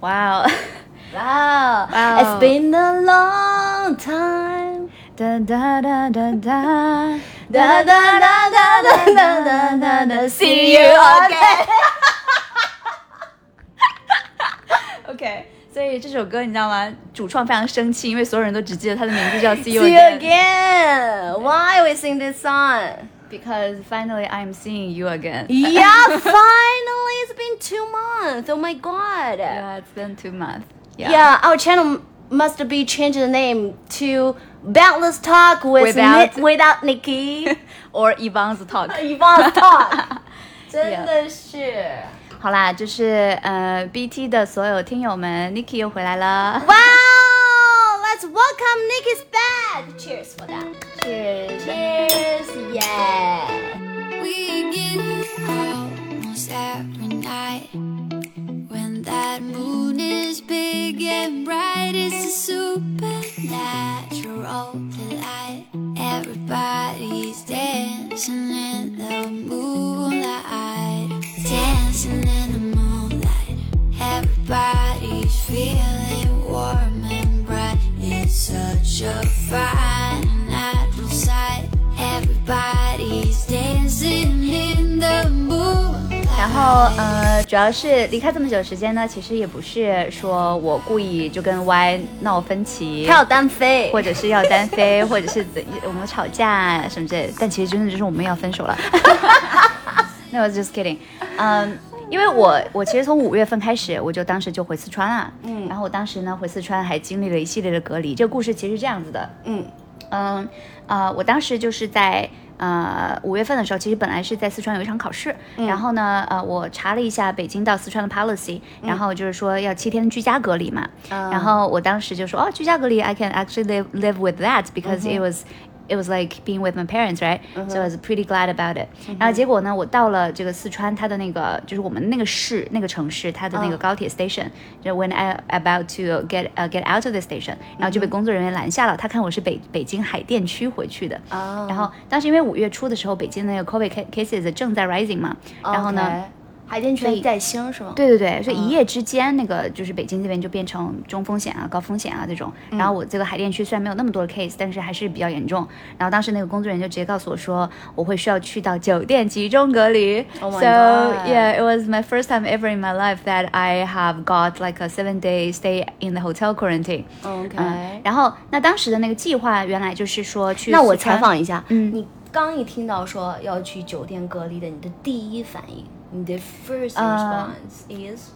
哇哦，哇哇哦 It's been a long time. 哒哒哒哒哒 Da da da da da da da da da. See you again. OK，所以这首歌你知道吗？主创非常生气，因为所有人都只记得他的名字叫 See You See you Again。 again. Why we sing this song? Because finally I'm seeing you again. Yeah, finally it's been two months. Oh my god. Yeah, it's been two months. Yeah, our channel must be changed the name to Boundless Talk with Without- Ni- without Nikki. Or Yvonne's talk. Yvonne Talk. 真的是。好啦，就是呃 BT 的所有听友们，Niki 又回来了。 Wow! Let's welcome Nikki's back. Cheers for that. Cheers. Cheers. Yeah. We get almost every night when that moon is big and bright. It's a supernatural delight. Everybody's dancing in the moonlight, dancing in the moonlight. Everybody's feeling warm and bright. It's 然后，呃，主要是离开这么久时间呢，其实也不是说我故意就跟 Y 闹分歧，他要单飞，或者是要单飞，或者是怎，我们吵架什么之这，但其实真的就是我们要分手了。那我 just kidding，嗯。因为我我其实从五月份开始，我就当时就回四川了。嗯，然后我当时呢回四川还经历了一系列的隔离。这个故事其实是这样子的。嗯嗯呃，我当时就是在呃五月份的时候，其实本来是在四川有一场考试，嗯然后呢，呃，我查了一下北京到四川的 policy，、然后就是说要七天居家隔离嘛，嗯然后我当时就说，哦，居家隔离，I can actually live live with that because it was。It was like being with my parents, right? So I was pretty glad about it. 然后结果呢，我到了这个四川，它的那个就是我们那个市那个城市，它的那个高铁 station，、就 when I about to get uh, get out of the station，然后就被工作人员拦下了。他看我是北北京海淀区回去的，哦然后当时因为五月初的时候，北京那个 COVID ca- cases 正在 rising 嘛，然后呢。海淀区在兴是吗？对对对，所以一夜之间，那个就是北京这边就变成中风险啊、高风险啊这种。然后我这个海淀区虽然没有那么多的 case，但是还是比较严重。然后当时那个工作人员就直接告诉我说，我会需要去到酒店集中隔离。Oh my so yeah, it was my first time ever in my life that I have got like a seven day stay in the hotel quarantine. OK 嗯，然后那当时的那个计划原来就是说去那我采访一下，嗯你刚一听到说要去酒店隔离的，你的第一反应，你的 first 呃 response is，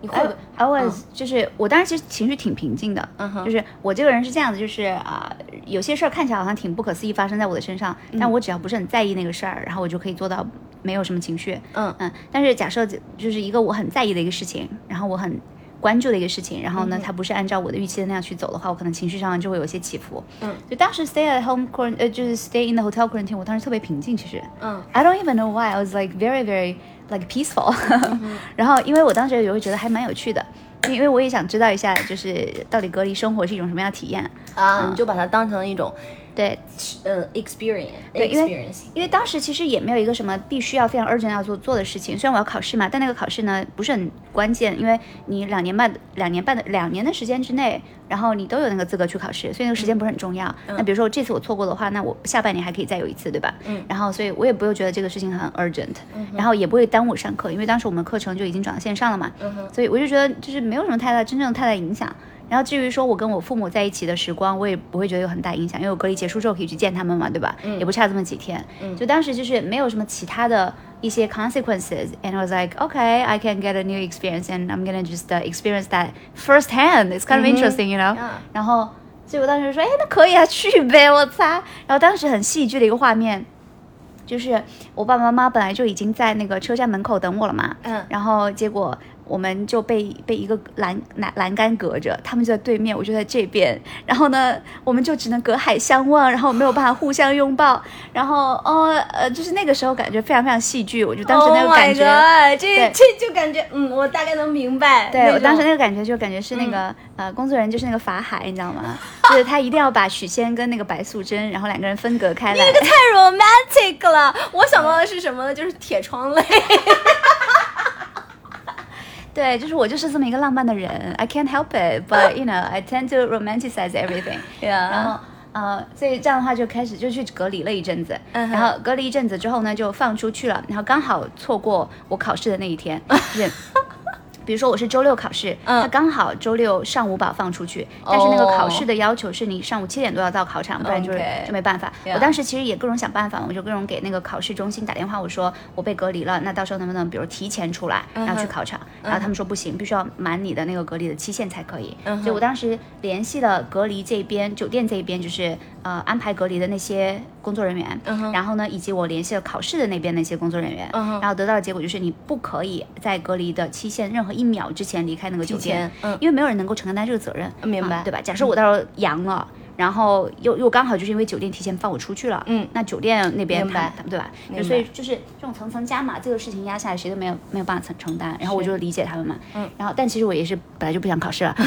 你会 I？I was、就是我当时其实情绪挺平静的，嗯哼就是我这个人是这样子，就是啊、有些事儿看起来好像挺不可思议发生在我的身上，嗯但我只要不是很在意那个事儿，然后我就可以做到没有什么情绪。嗯嗯，但是假设就是一个我很在意的一个事情，然后我很关注的一个事情，然后呢，它不是按照我的预期的那样去走的话，我可能情绪上就会有一些起伏。嗯，就当时 stay at home quarantine，呃，就是 stay in the hotel quarantine，我当时特别平静，其实。嗯 I don't even know why I was like very very like peaceful。然后因为我当时也会觉得还蛮有趣的，因为我也想知道一下，就是到底隔离生活是一种什么样的体验。啊，你就把它当成一种对，呃 experience，对因为因为当时其实也没有一个什么必须要非常 urgent 要做做的事情。虽然我要考试嘛，但那个考试呢不是很关键，因为你两年半两年半的两年的时间之内，然后你都有那个资格去考试，所以那个时间不是很重要。那比如说这次我错过的话，那我下半年还可以再有一次，对吧？嗯然后所以我也不会觉得这个事情很 urgent，、然后也不会耽误上课，因为当时我们课程就已经转到线上了嘛。嗯所以我就觉得就是没有什么太大真正的太大影响。然后至于说我跟我父母在一起的时光，我也不会觉得有很大影响，因为我隔离结束之后可以去见他们嘛，对吧？嗯也不差这么几天。嗯就当时就是没有什么其他的一些 consequences。And I was like, okay, I can get a new experience, and I'm gonna just uh, experience that firsthand. It's kind of interesting, you know. 然后，所以我当时说，哎，那可以啊，去呗，我擦！然后当时很戏剧的一个画面。就是我爸爸妈妈本来就已经在那个车站门口等我了嘛，嗯然后结果我们就被被一个栏栏栏杆隔着，他们就在对面，我就在这边，然后呢，我们就只能隔海相望，然后没有办法互相拥抱，然后哦呃，就是那个时候感觉非常非常戏剧，我就当时那个感觉 Oh god，这这就感觉，嗯，我大概能明白。对我当时那个，感觉就感觉是那嗯个、呃工作人员就是那个法海，你知道吗？就是他一定要把许仙跟那个白素贞，然后两个人分隔开来。那个太 romantic 了。我想到的是什么呢？就是铁窗泪。对，就是我就是这么一个浪漫的人，I can't help it, but you know I tend to romanticize everything。Yeah 然后呃，所以这样的话就开始就去隔离了一阵子，然后隔离一阵子之后呢，就放出去了，然后刚好错过我考试的那一天，就是。比如说我是周六考试，嗯。他刚好周六上午把我放出去，但是那个考试哦的要求是你上午七点多要到考场，不然就是就没办法。我当时其实也各种想办法，我就各种给那个考试中心打电话，我说我被隔离了，那到时候能不能比如提前出来，然后去考场？然后他们说不行，必须要满你的那个隔离的期限才可以。嗯所以我当时联系了隔离这边酒店这边，就是呃安排隔离的那些工作人员，嗯哼然后呢，以及我联系了考试的那边那些工作人员，嗯哼然后得到的结果就是你不可以在隔离的期限任何一秒之前离开那个酒店，嗯因为没有人能够承担这个责任，明白啊对吧？假设我到时候阳了。然后又又刚好就是因为酒店提前放我出去了，嗯那酒店那边对吧？所以就是这种层层加码，这个事情压下来，谁都没有没有办法承承担。然后我就理解他们嘛，嗯。然后但其实我也是本来就不想考试了，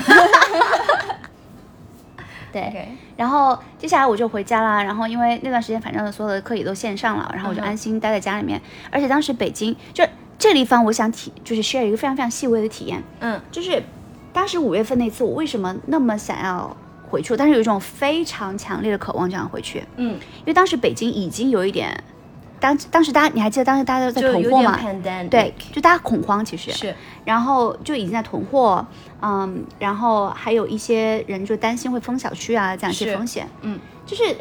对。然后接下来我就回家啦，然后因为那段时间反正所有的课也都线上了，然后我就安心待在家里面。而且当时北京就这地方，我想体就是 share 一个非常非常细微的体验，嗯就是当时五月份那次，我为什么那么想要回去？但是有一种非常强烈的渴望，就想回去，嗯，因为当时北京已经有一点，当当时大家你还记得当时大家都在囤货吗？对，就大家恐慌其实是。然后就已经在囤货，嗯，然后还有一些人就担心会封小区啊，这样一些风险，嗯，就是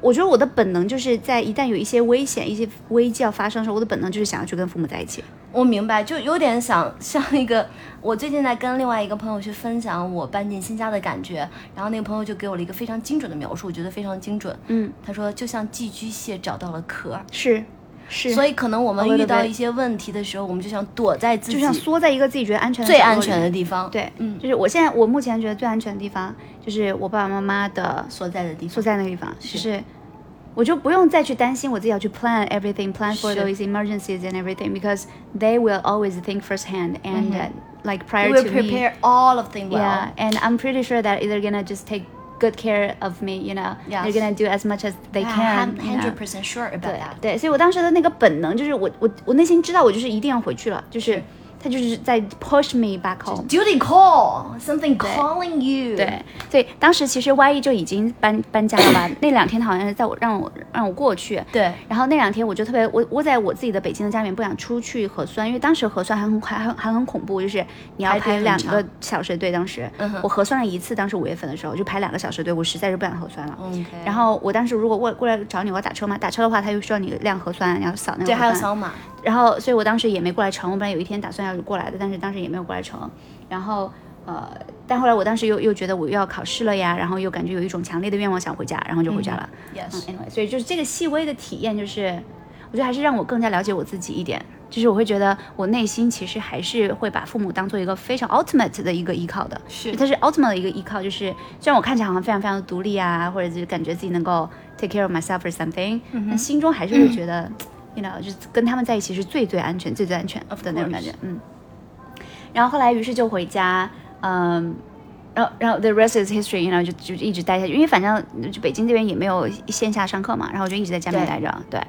我觉得我的本能就是在一旦有一些危险、一些危机要发生的时候，我的本能就是想要去跟父母在一起。我明白，就有点想像一个，我最近在跟另外一个朋友去分享我搬进新家的感觉，然后那个朋友就给我了一个非常精准的描述，我觉得非常精准。嗯，他说就像寄居蟹找到了壳，是是，所以可能我们遇到一些问题的时候，我们就想躲在自己就像缩在一个自己觉得安全的最安全的地方，对，嗯就是我现在我目前觉得最安全的地方，就是我爸爸妈妈的所在的地方所。在那个地方，就是我就不用再去担心我自己要去 plan everything, plan for those emergencies and everything because they will always think firsthand and uh, like prior You will to me. prepare all of them well. Yeah, and I'm pretty sure that they're gonna just take good care of me. You know, Yes. they're gonna do as much as they can. you know. Hundred percent sure about 对 that. 对，所以我当时的那个本能就是我我我内心知道我就是一定要回去了，就是 他就是在 push me back home。Duty call, something calling you. 对，所以当时其实 YE 就已经搬搬家了吧？那两天他好像是在我让我让我过去，对然后那两天我就特别我窝在我自己的北京的家里面，不想出去核酸，因为当时核酸还很还很还很恐怖，就是你要排两个小时的队。当时、嗯我核酸了一次，当时五月份的时候就排两个小时队，我实在是不想核酸了。然后我当时如果过过来找你，我要打车嘛，打车的话他又需要你量核酸，然后扫那个对，还有扫码。然后，所以我当时也没过来成。我本来有一天打算要过来的，但是当时也没有过来成。然后，呃，但后来我当时又又觉得我又要考试了呀，然后又感觉有一种强烈的愿望想回家，然后就回家了。嗯 Yes，anyway，所以就是这个细微的体验，就是我觉得还是让我更加了解我自己一点。就是我会觉得我内心其实还是会把父母当做一个非常 ultimate 的一个依靠的，是它是 ultimate 的一个依靠。就是虽然我看起来好像非常非常的独立啊，或者就是感觉自己能够 take care of myself or something，、但心中还是会觉得。you know，就是跟他们在一起是最最安全、最最安全的那种感觉，嗯。然后后来，于是就回家，嗯，然后然后 the rest is history，you know，就就一直待下去，因为反正就北京这边也没有线下上课嘛，然后我就一直在家里面待着，对，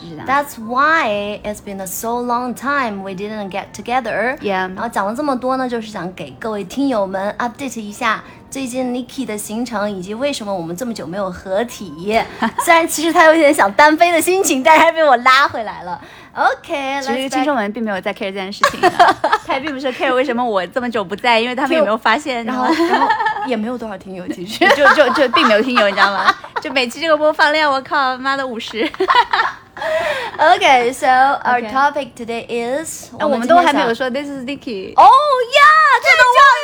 就是这样。That's why it's been a so long time we didn't get together. Yeah 然后讲了这么多呢，就是想给各位听友们 update 一下最近 Niki 的行程，以及为什么我们这么久没有合体。虽然其实他有点想单飞的心情，但是还被我拉回来了。OK，其实听众们并没有在 care 这件事情的，他也并不是 care 为什么我这么久不在，因为他们也没有发现，然后然后也没有多少听友，其实。就就就并没有听友，你知道吗？就每期这个播放量，我靠，妈的五十。Okay, so our Okay. topic today is，那我们都还没有说 This is Nicky。哦呀，这个忘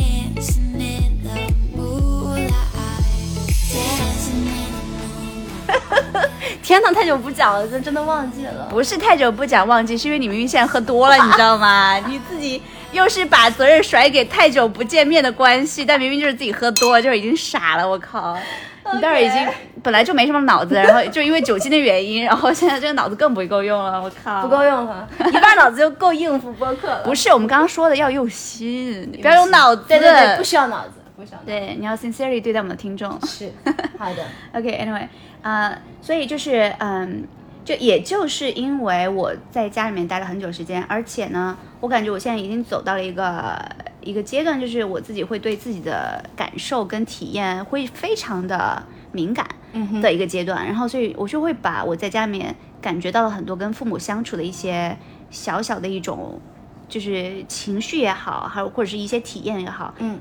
天哪，太久不讲了，真真的忘记了。不是太久不讲忘记，是因为你明明现在喝多了，你知道吗？你自己又是把责任甩给太久不见面的关系，但明明就是自己喝多了，就是已经傻了。我靠，你待会儿已经本来就没什么脑子，然后就因为酒精的原因，然后现在这个脑子更不够用了。我靠，不够用了，一半脑子就够应付播客了。不是，我们刚刚说的要用心，不要用脑子。对对对，不需要脑子，对，你要 sincerely 对待我们的听众。是，好的。OK，Anyway，、呃，所以就是嗯，就也就是因为我在家里面待了很久时间，而且呢，我感觉我现在已经走到了一个一个阶段，就是我自己会对自己的感受跟体验会非常的敏感的一个阶段，然后所以我就会把我在家里面感觉到了很多跟父母相处的一些小小的一种。就是情绪也好，还有或者是一些体验也好，嗯，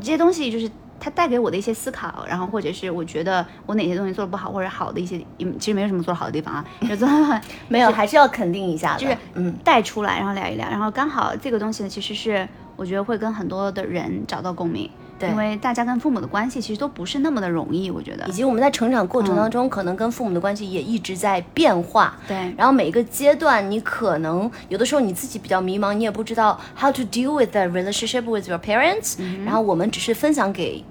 这些东西就是它带给我的一些思考，然后或者是我觉得我哪些东西做的不好或者好的一些，嗯其实没有什么做的好的地方啊，就做得没有，还是要肯定一下的。就是嗯，带出来，然后聊一聊，然后刚好这个东西呢，其实是我觉得会跟很多的人找到共鸣，对因为大家跟父母的关系其实都不是那么的容易，我觉得。以，及我们在成长过程当中，可能跟父母的关系也一直在变化。对。然后每一个阶段，你可能有的时候你自己比较迷茫，你也不知道 how to deal with the relationship with your parents、然后我们只是分享给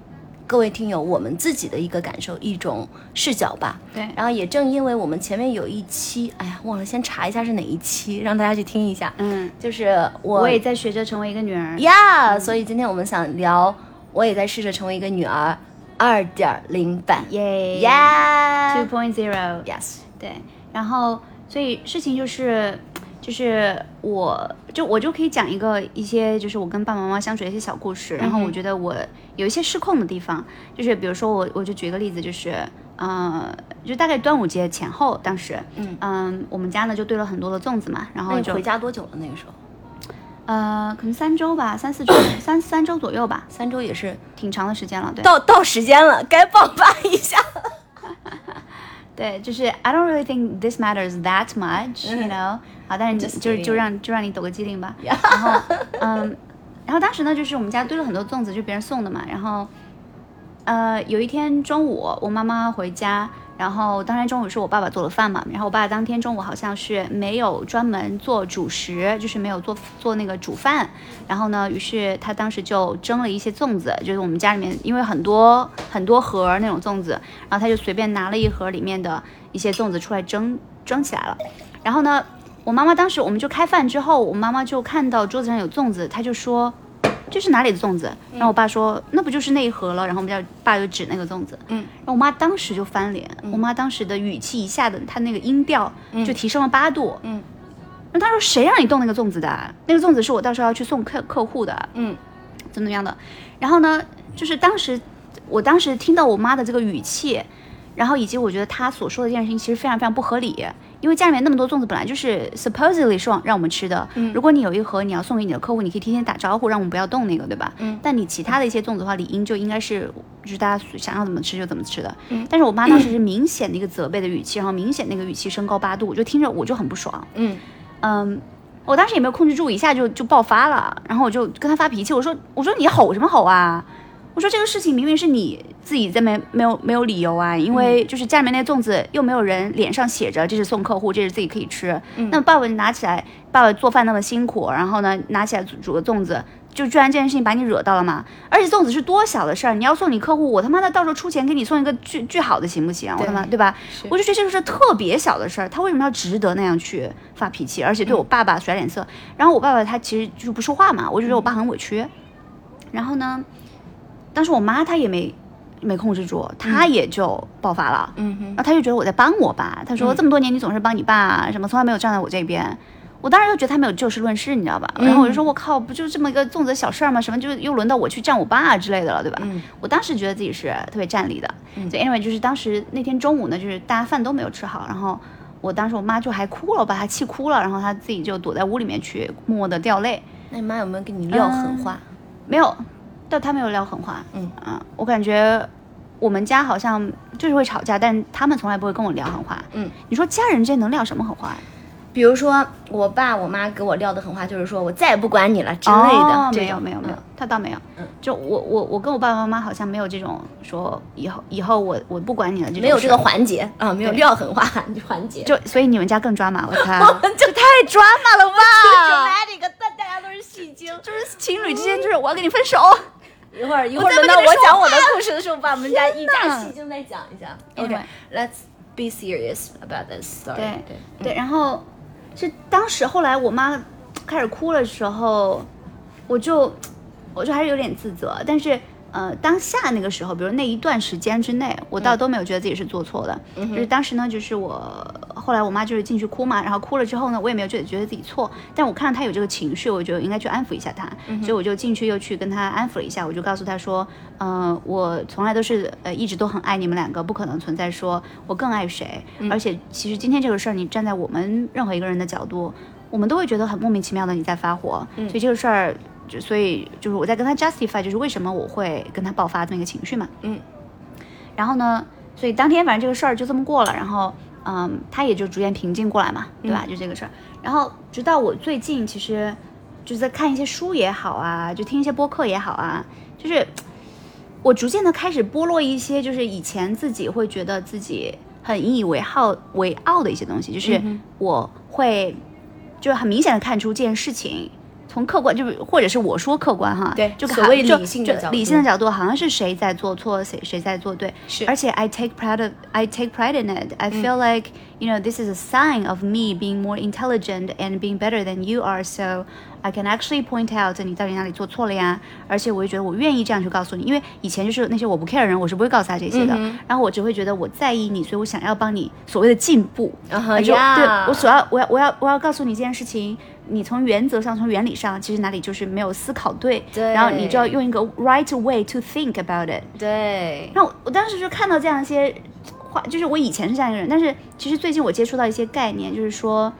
各位听友我们自己的一个感受，一种视角吧。对。然后也正因为我们前面有一期，哎呀，忘了先查一下是哪一期，让大家去听一下。嗯，就是我我也在学着成为一个女儿，呀所以今天我们想聊，我也在试着成为一个女儿二点零版。耶。呀 two point zero，，yes，对，然后所以事情就是，就是我就我就可以讲一个一些就是我跟爸爸妈妈相处的一些小故事，然后我觉得我有一些失控的地方，就是比如说我我就举个例子，就是呃，就大概端午节前后，当时嗯。我们家呢就堆了很多的粽子嘛，然后就回家多久了？那个时候呃可能三周吧，三四周 三三周左右吧，三周也是挺长的时间了，对。到到时间了，该爆发一下。对，就是 I don't really think this matters that much, you know。好，但是就 kidding. 就让就让你抖个机灵吧。然后，嗯，然后当时呢，就是我们家堆了很多粽子，就别人送的嘛。然后，呃，有一天中午，我妈妈回家，然后当天中午是我爸爸做的饭嘛。然后我爸当天中午好像是没有专门做主食，就是没有做做那个煮饭。然后呢，于是他当时就蒸了一些粽子，就是我们家里面因为很多很多盒那种粽子，然后他就随便拿了一盒里面的一些粽子出来蒸蒸起来了。然后呢，我妈妈当时我们就开饭之后，我妈妈就看到桌子上有粽子，她就说。这是哪里的粽子？然后我爸说那不就是那一盒了。然后我们家爸就指那个粽子，嗯，然后我妈当时就翻脸，我妈当时的语气一下子，她那个音调就提升了八度，嗯，那她说谁让你动那个粽子的？那个粽子是我到时候要去送客客户的，嗯，怎么怎么样的。然后呢，就是当时我当时听到我妈的这个语气，然后以及我觉得她所说的这件事情其实非常非常不合理，因为家里面那么多粽子本来就是 supposedly 是让让我们吃的，嗯如果你有一盒你要送给你的客户，你可以提前打招呼，让我们不要动那个，对吧？嗯但你其他的一些粽子的话，理应就应该是就是大家想要怎么吃就怎么吃的。嗯但是我妈当时是明显的一个责备的语气，然后明显那个语气升高八度，我就听着我就很不爽。嗯嗯，我当时也没有控制住，一下就就爆发了，然后我就跟他发脾气，我说我说你吼什么吼啊？我说这个事情明明是你自己在没没有没有理由啊，因为就是家里面那粽子又没有人脸上写着这是送客户，这是自己可以吃。那爸爸拿起来，爸爸做饭那么辛苦，然后呢拿起来煮煮个粽子，就居然这件事情把你惹到了嘛？而且粽子是多小的事儿，你要送你客户，我他妈的到时候出钱给你送一个巨巨好的行不行？我他妈对吧？我就觉得这个是特别小的事儿，他为什么要值得那样去发脾气，而且对我爸爸甩脸色？然后我爸爸他其实就不说话嘛，我就觉得我爸很委屈。然后呢，当时我妈她也没没控制住，她也就爆发了。嗯哼然后她就觉得我在帮我爸，她说、这么多年你总是帮你爸，什么从来没有站在我这边。我当时就觉得他没有就事论事，你知道吧？然后我就说我靠，不就这么一个粽子小事儿吗？什么就又轮到我去站我爸之类的了，对吧？嗯我当时觉得自己是特别占理的。所以 anyway 就是当时那天中午呢，就是大家饭都没有吃好，然后我当时我妈就还哭了，我把她气哭了，然后她自己就躲在屋里面去默默的掉泪。那你妈有没有跟你撂狠话？没有，但他没有撂狠话。嗯啊，我感觉我们家好像就是会吵架，但他们从来不会跟我撂狠话。嗯，你说家人之间能撂什么狠话？比如说我爸我妈给我撂的狠话，就是说我再也不管你了之类的。哦没有没有没有嗯，他倒没有。嗯就我我我跟我爸爸妈妈好像没有这种说以后以后我我不管你了这种没有这个环节啊，没有撂狠话 环节。就所以你们家更抓马，我靠。这太抓马了吧！dramatic，大大家都是戏戏精。就是情侣之间，就是我要跟你分手。一会儿一会儿轮到我讲我的故事的时候，把我们家一家戏精再讲一下。Anyway OK，let's be serious about this story。对对对，然后是当时后来我妈开始哭的时候，我就我就还是有点自责，但是。呃，当下那个时候，比如那一段时间之内，我倒都没有觉得自己是做错的。就是当时呢，就是我后来我妈就是进去哭嘛，然后哭了之后呢，我也没有觉得觉得自己错，但我看到她有这个情绪，我就应该去安抚一下她，所以我就进去又去跟她安抚了一下，我就告诉她说，呃，我从来都是呃一直都很爱你们两个，不可能存在说我更爱谁，而且其实今天这个事儿，你站在我们任何一个人的角度，我们都会觉得很莫名其妙的你在发火，所以这个事儿。就所以就是我在跟他 justify，就是为什么我会跟他爆发这么一个情绪嘛。嗯。然后呢，所以当天反正这个事儿就这么过了，然后嗯，他也就逐渐平静过来嘛，对吧？就这个事儿。然后直到我最近其实就是在看一些书也好啊，就听一些播客也好啊，就是我逐渐的开始剥落一些，就是以前自己会觉得自己很引以为豪为傲的一些东西，就是我会就是很明显的看出这件事情。从客观就是，或者是我说客观哈，对就所谓就理性的角度理性的角度，好像是谁在做错，谁谁在做对，是而且 I take pride of, I take pride in it. I feel like you know this is a sign of me being more intelligent and being better than you are. So I can actually point out 你到底哪里做错了呀？而且我也觉得我愿意这样去告诉你，因为以前就是那些我不 care 的人，我是不会告诉他这些的。然后我只会觉得我在意你，所以我想要帮你所谓的进步。嗯哼而且我呀对我所要我要我要我要告诉你这件事情，你从原则上从原理上其实哪里就是没有思考对，对然后你就要用一个 right way to think about it。对，然后我我当时就看到这样一些话，就是我以前是这样一个人，但是其实最近我接触到一些概念，就是说，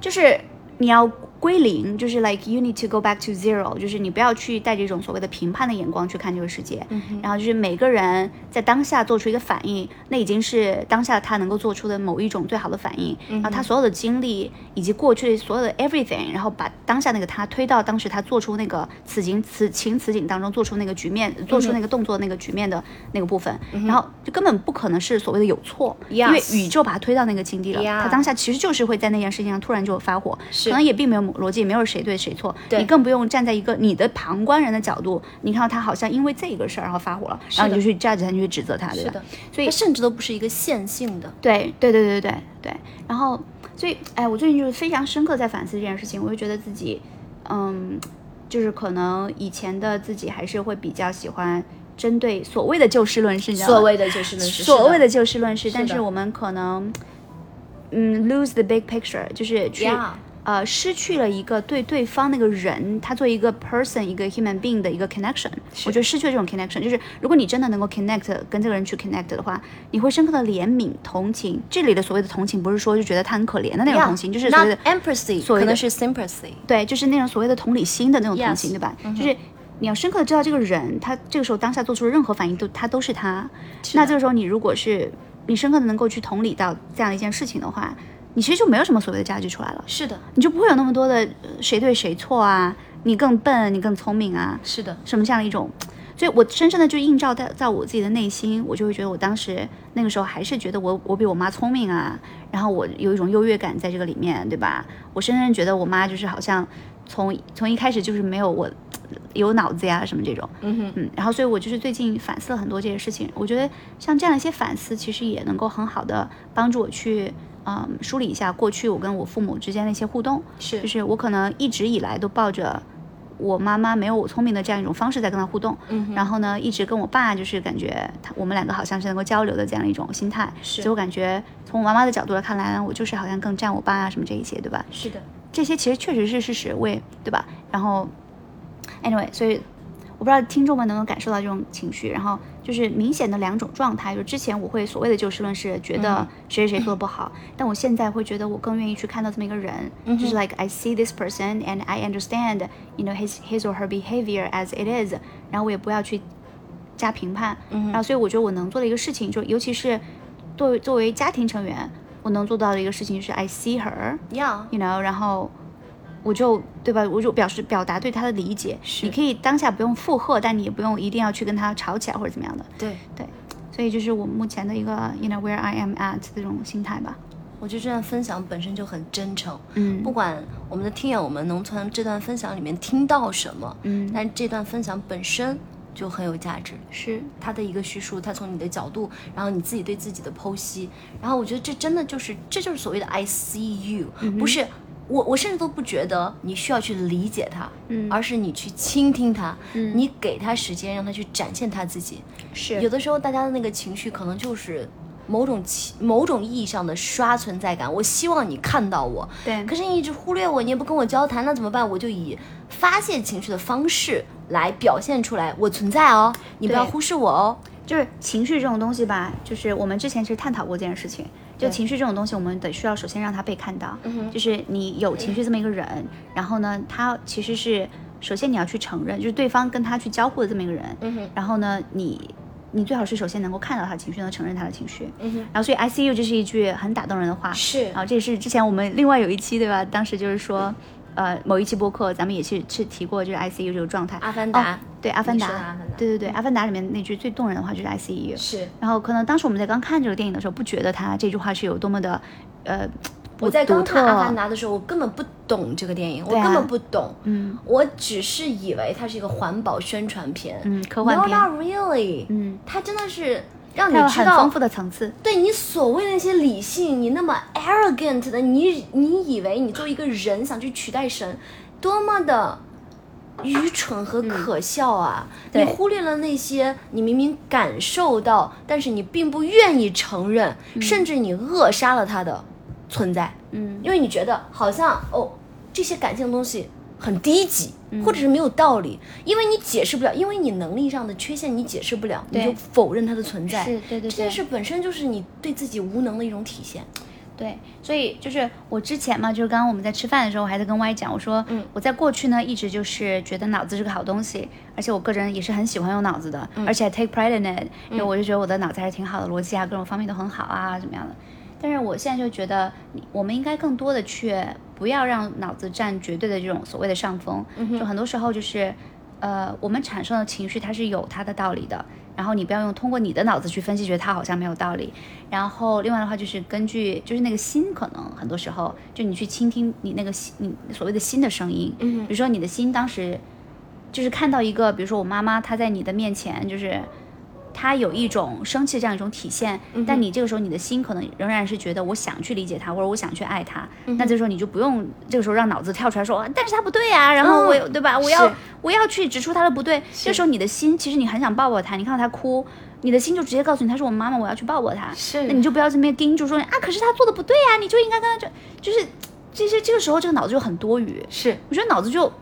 就是你要归零，就是 like you need to go back to zero，就是你不要去带着一种所谓的评判的眼光去看这个世界，然后就是每个人在当下做出一个反应，那已经是当下他能够做出的某一种最好的反应，然后他所有的经历以及过去所有的 everything，然后把当下那个他推到当时他做出那个此情此情此景当中做出那个局面，做出那个动作那个局面的那个部分，然后就根本不可能是所谓的有错因为宇宙把他推到那个境地了他当下其实就是会在那件事情上突然就发火，可能也并没有逻辑，也没有谁对谁错，对。你更不用站在一个你的旁观人的角度，你看到他好像因为这个事儿然后发火了，然后你就去 judge 他，你去指责他，对吧？是的，所以它甚至都不是一个线性的。对对对对对对，然后所以哎，我最近就是非常深刻在反思这件事情，我就觉得自己，嗯，就是可能以前的自己还是会比较喜欢针对所谓的就事论事，你知道吗？所谓的就事论事，所谓的的就事论事，但是我们可能，嗯，lose the big picture，就是去呃失去了一个对对方那个人，他作为一个 person 一个 human being 的一个 connection，我觉得失去了这种 connection，就是如果你真的能够 connect 跟这个人去 connect 的话，你会深刻的怜悯、同情。这里的所谓的同情，不是说就觉得他很可怜的那种同情，就是所谓的 empathy，所谓的可能是 sympathy。对，就是那种所谓的同理心的那种同情 Yes 对吧？就是你要深刻的知道这个人，他这个时候当下做出的任何反应都他都是他。那这个时候你如果是你深刻的能够去同理到这样一件事情的话，你其实就没有什么所谓的价值出来了，是的，你就不会有那么多的呃谁对谁错啊，你更笨，你更聪明啊，是的，什么这样的一种。所以我深深的就映照在在我自己的内心，我就会觉得我当时那个时候还是觉得我我比我妈聪明啊，然后我有一种优越感在这个里面，对吧？我深深觉得我妈就是好像从从一开始就是没有我有脑子呀什么这种，嗯哼，嗯，然后所以我就是最近反思了很多这些事情，我觉得像这样一些反思，其实也能够很好的帮助我去。嗯，梳理一下过去我跟我父母之间的一些互动，是就是我可能一直以来都抱着我妈妈没有我聪明的这样一种方式在跟她互动，嗯然后呢，一直跟我爸就是感觉他我们两个好像是能够交流的这样一种心态，是所以我感觉从我妈妈的角度来看来呢，我就是好像更占我爸啊什么这一些，对吧？是的，这些其实确实是事实，我也对吧？然后，anyway，所以我不知道听众们能不能感受到这种情绪，然后就是明显的两种状态，就之前我会所谓的就事论事，觉得谁谁谁做的不好，但我现在会觉得我更愿意去看到这么一个人，就是 like I see this person and I understand you know his his or her behavior as it is，然后我也不要去加评判，然后所以我觉得我能做的一个事情，就尤其是作为作为家庭成员，我能做到的一个事情是 I see her。要 you know，然后我就对吧，我就表示表达对他的理解。是你可以当下不用附和，但你也不用一定要去跟他吵起来或者怎么样的。对，对，所以就是我目前的一个 you know where I am at 这种心态吧。我觉得这段分享本身就很真诚。嗯不管我们的听友们能从这段分享里面听到什么，嗯但这段分享本身就很有价值。是他的一个叙述，他从你的角度，然后你自己对自己的剖析，然后我觉得这真的就是，这就是所谓的 I see you，、不是我，我甚至都不觉得你需要去理解他，嗯而是你去倾听他，嗯你给他时间，让他去展现他自己。是有的时候大家的那个情绪可能就是某种情某种意义上的刷存在感，我希望你看到我，对可是你一直忽略我，你也不跟我交谈，那怎么办？我就以发泄情绪的方式来表现出来，我存在哦，你不要忽视我哦。就是情绪这种东西吧，就是我们之前其实探讨过这件事情。就情绪这种东西，我们得需要首先让他被看到。嗯就是你有情绪这么一个人，然后呢，他其实是首先你要去承认，就是对方跟他去交互的这么一个人。嗯，然后呢，你你最好是首先能够看到他的情绪，能承认他的情绪。嗯，然后所以 I see you 这是一句很打动人的话。是然后这也是之前我们另外有一期对吧？当时就是说，呃，某一期播客咱们也是是提过就是 I see you 这个状态。阿凡达。哦对，阿凡达。对对对，阿凡达里面那句最动人的话就是 I see you。是。然后可能当时我们在刚看这个电影的时候，不觉得他这句话是有多么的，呃，我在。刚看《阿凡达》的时候，我根本不懂这个电影，我根本不懂，嗯。我只是以为它是一个环保宣传片，嗯，科幻 No, 片，not really，嗯，它真的是让你知道很丰富的层次。对你所谓的那些理性，你那么 arrogant 的，你你以为你作为一个人想去取代神，多么的愚蠢和可笑啊！你忽略了那些你明明感受到，但是你并不愿意承认，甚至你扼杀了它的存在，嗯。因为你觉得好像哦这些感性的东西很低级，嗯或者是没有道理，因为你解释不了，因为你能力上的缺陷你解释不了，你就否认它的存在。是对对对这件事本身就是你对自己无能的一种体现。对，所以就是我之前嘛，就是刚刚我们在吃饭的时候，我还在跟 Y 讲，我说，嗯我在过去呢一直就是觉得脑子是个好东西，而且我个人也是很喜欢用脑子的，而且 take pride in it，因为我就觉得我的脑子还是挺好的，逻辑啊各种方面都很好啊，怎么样的。但是我现在就觉得，我们应该更多的去不要让脑子占绝对的这种所谓的上风，就很多时候就是，呃，我们产生的情绪它是有它的道理的，然后你不要用通过你的脑子去分析，觉得它好像没有道理。然后另外的话就是根据就是那个心，可能很多时候就你去倾听你那个心，你所谓的心的声音，嗯比如说你的心当时就是看到一个，比如说我妈妈她在你的面前就是。她有一种生气这样一种体现，但你这个时候你的心可能仍然是觉得我想去理解他，或者我想去爱他，那这时候你就不用这个时候让脑子跳出来说，啊但是他不对呀、然后我有、对吧？我要我要去指出他的不对。这时候你的心其实你很想抱抱他，你看到他哭，你的心就直接告诉你他是我妈妈，我要去抱抱他。是那你就不要这边盯住说啊，可是他做的不对呀、你就应该跟她就就是这些这个时候这个脑子就很多余。是我觉得脑子就，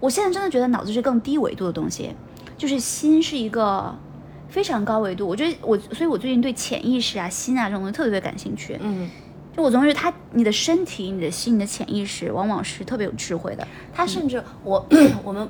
我现在真的觉得脑子是更低维度的东西，就是心是一个非常高维度。我觉得我，所以我最近对潜意识啊、心啊这种东西特别特别感兴趣。嗯，就我总觉得他，你的身体、你的心、你的潜意识，往往是特别有智慧的。他甚至我 我们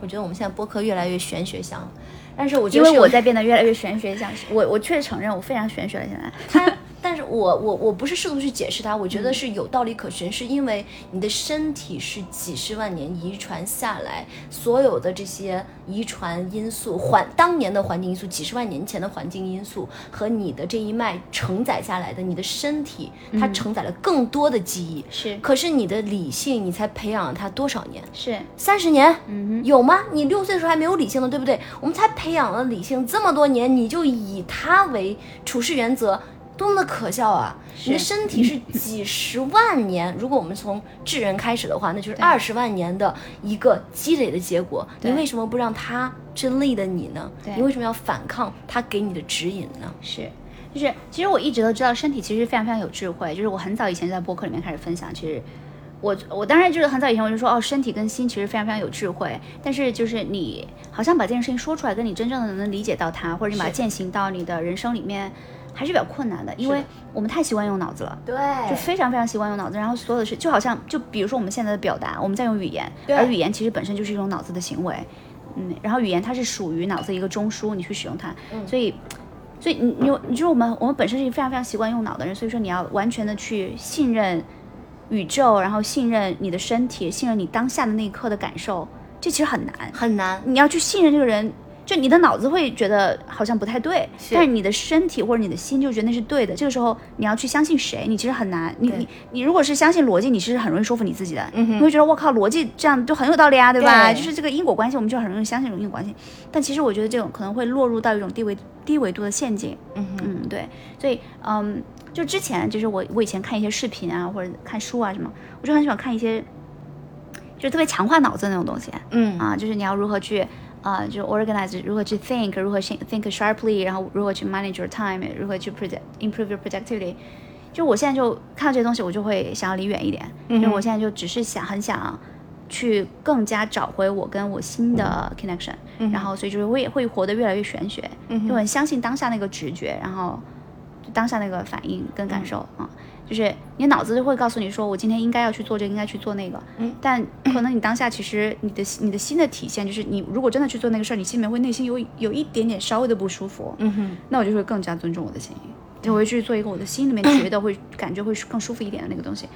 我觉得我们现在播客越来越玄学向了，但是我觉得是有为我在变得越来越玄学向 我我确实承认我非常玄学了。现在，他，但是我我我不是试图去解释它，我觉得是有道理可循，是因为你的身体是几十万年遗传下来，所有的这些遗传因素、环当年的环境因素、几十万年前的环境因素和你的这一脉承载下来的，你的身体它承载了更多的记忆。是可是你的理性，你才培养了它多少年？是，三十年，嗯有吗？你六岁的时候还没有理性呢，对不对？我们才培养了理性这么多年，你就以它为处事原则，多么的可笑啊！你的身体是几十万年，如果我们从智人开始的话，那就是二十万年的一个积累的结果。你为什么不让他去 lead 你呢？你为什么要反抗他给你的指引呢？是，就是其实我一直都知道身体其实非常非常有智慧，就是我很早以前就在播客里面开始分享，其实。我我当然就是很早以前我就说哦，身体跟心其实非常非常有智慧，但是就是你好像把这件事情说出来，跟你真正的能理解到它，或者你把它践行到你的人生里面，还是比较困难的，因为我们太习惯用脑子了。对就非常非常习惯用脑子，然后所有的事就好像就比如说我们现在的表达，我们在用语言，而语言其实本身就是一种脑子的行为，嗯，然后语言它是属于脑子一个中枢，你去使用它，嗯所以，所以你你你就是我们我们本身是一个非常非常习惯用脑的人，所以说你要完全的去信任宇宙，然后信任你的身体，信任你当下的那一刻的感受，这其实很难，很难。你要去信任这个人，就你的脑子会觉得好像不太对，是但是你的身体或者你的心就觉得那是对的。这个时候你要去相信谁，你其实很难。你你你如果是相信逻辑，你其实很容易说服你自己的。嗯你会觉得我靠，逻辑这样就很有道理啊，对吧？对就是这个因果关系，我们就很容易相信这种因果关系。但其实我觉得这种可能会落入到一种低维低维度的陷阱。嗯，嗯，对，所以嗯，就之前就是我我以前看一些视频啊，或者看书啊什么，我就很喜欢看一些，就特别强化脑子的那种东西。嗯啊，就是你要如何去啊、就 organize，如何去 think，如何去 think sharply，然后如何去 manage your time，如何去 project improve your productivity。就我现在就看到这些东西，我就会想要离远一点。嗯就我现在就只是想很想去更加找回我跟我新的 connection，、嗯然后所以就是会会活得越来越玄学，嗯就很相信当下那个直觉，然后就当下那个反应跟感受、啊。就是你脑子就会告诉你说，我今天应该要去做这个，应该去做那个。嗯，但可能你当下其实你的你的心的体现，就是你如果真的去做那个事儿，你心里面会内心有有一点点稍微的不舒服。嗯哼，那我就会更加尊重我的心，就我会去做一个我的心里面 觉得会感觉会更舒服一点的那个东西。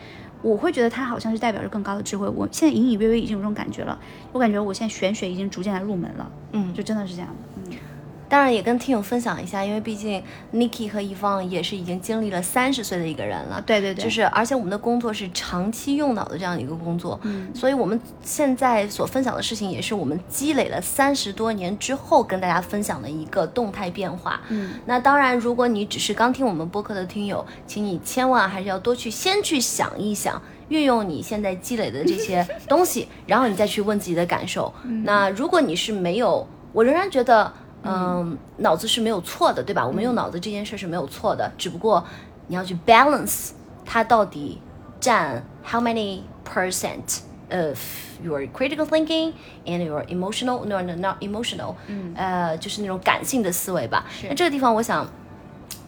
我会觉得它好像是代表着更高的智慧。我现在隐隐约约已经有这种感觉了，我感觉我现在玄学已经逐渐来入门了，嗯，就真的是这样的。嗯，当然也跟听友分享一下，因为毕竟 Niki 和 e o n 也是已经经历了三十岁的一个人了。对对对，就是，而且我们的工作是长期用脑的这样一个工作，嗯所以我们现在所分享的事情，也是我们积累了三十多年之后跟大家分享的一个动态变化。嗯，那当然，如果你只是刚听我们播客的听友，请你千万还是要多去先去想一想，运用你现在积累的这些东西，然后你再去问自己的感受。那如果你是没有，我仍然觉得，嗯，脑子是没有错的，对吧？我们用脑子这件事是没有错的，只不过你要去 balance 它到底占 how many percent of your critical thinking and your emotional no no not emotional，嗯，呃，就是那种感性的思维吧。那这个地方，我想。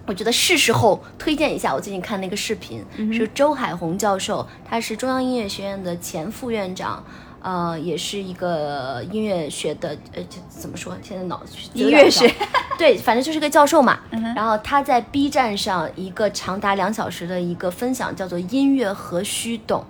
我觉得是时候推荐一下，我最近看那个视频，是周海红教授，他是中央音乐学院的前副院长，呃，也是一个音乐学的，呃，这怎么说？现在脑子音乐学，对，反正就是个教授嘛。然后他在 B 站上一个长达两小时的一个分享，叫做“音乐何须懂”。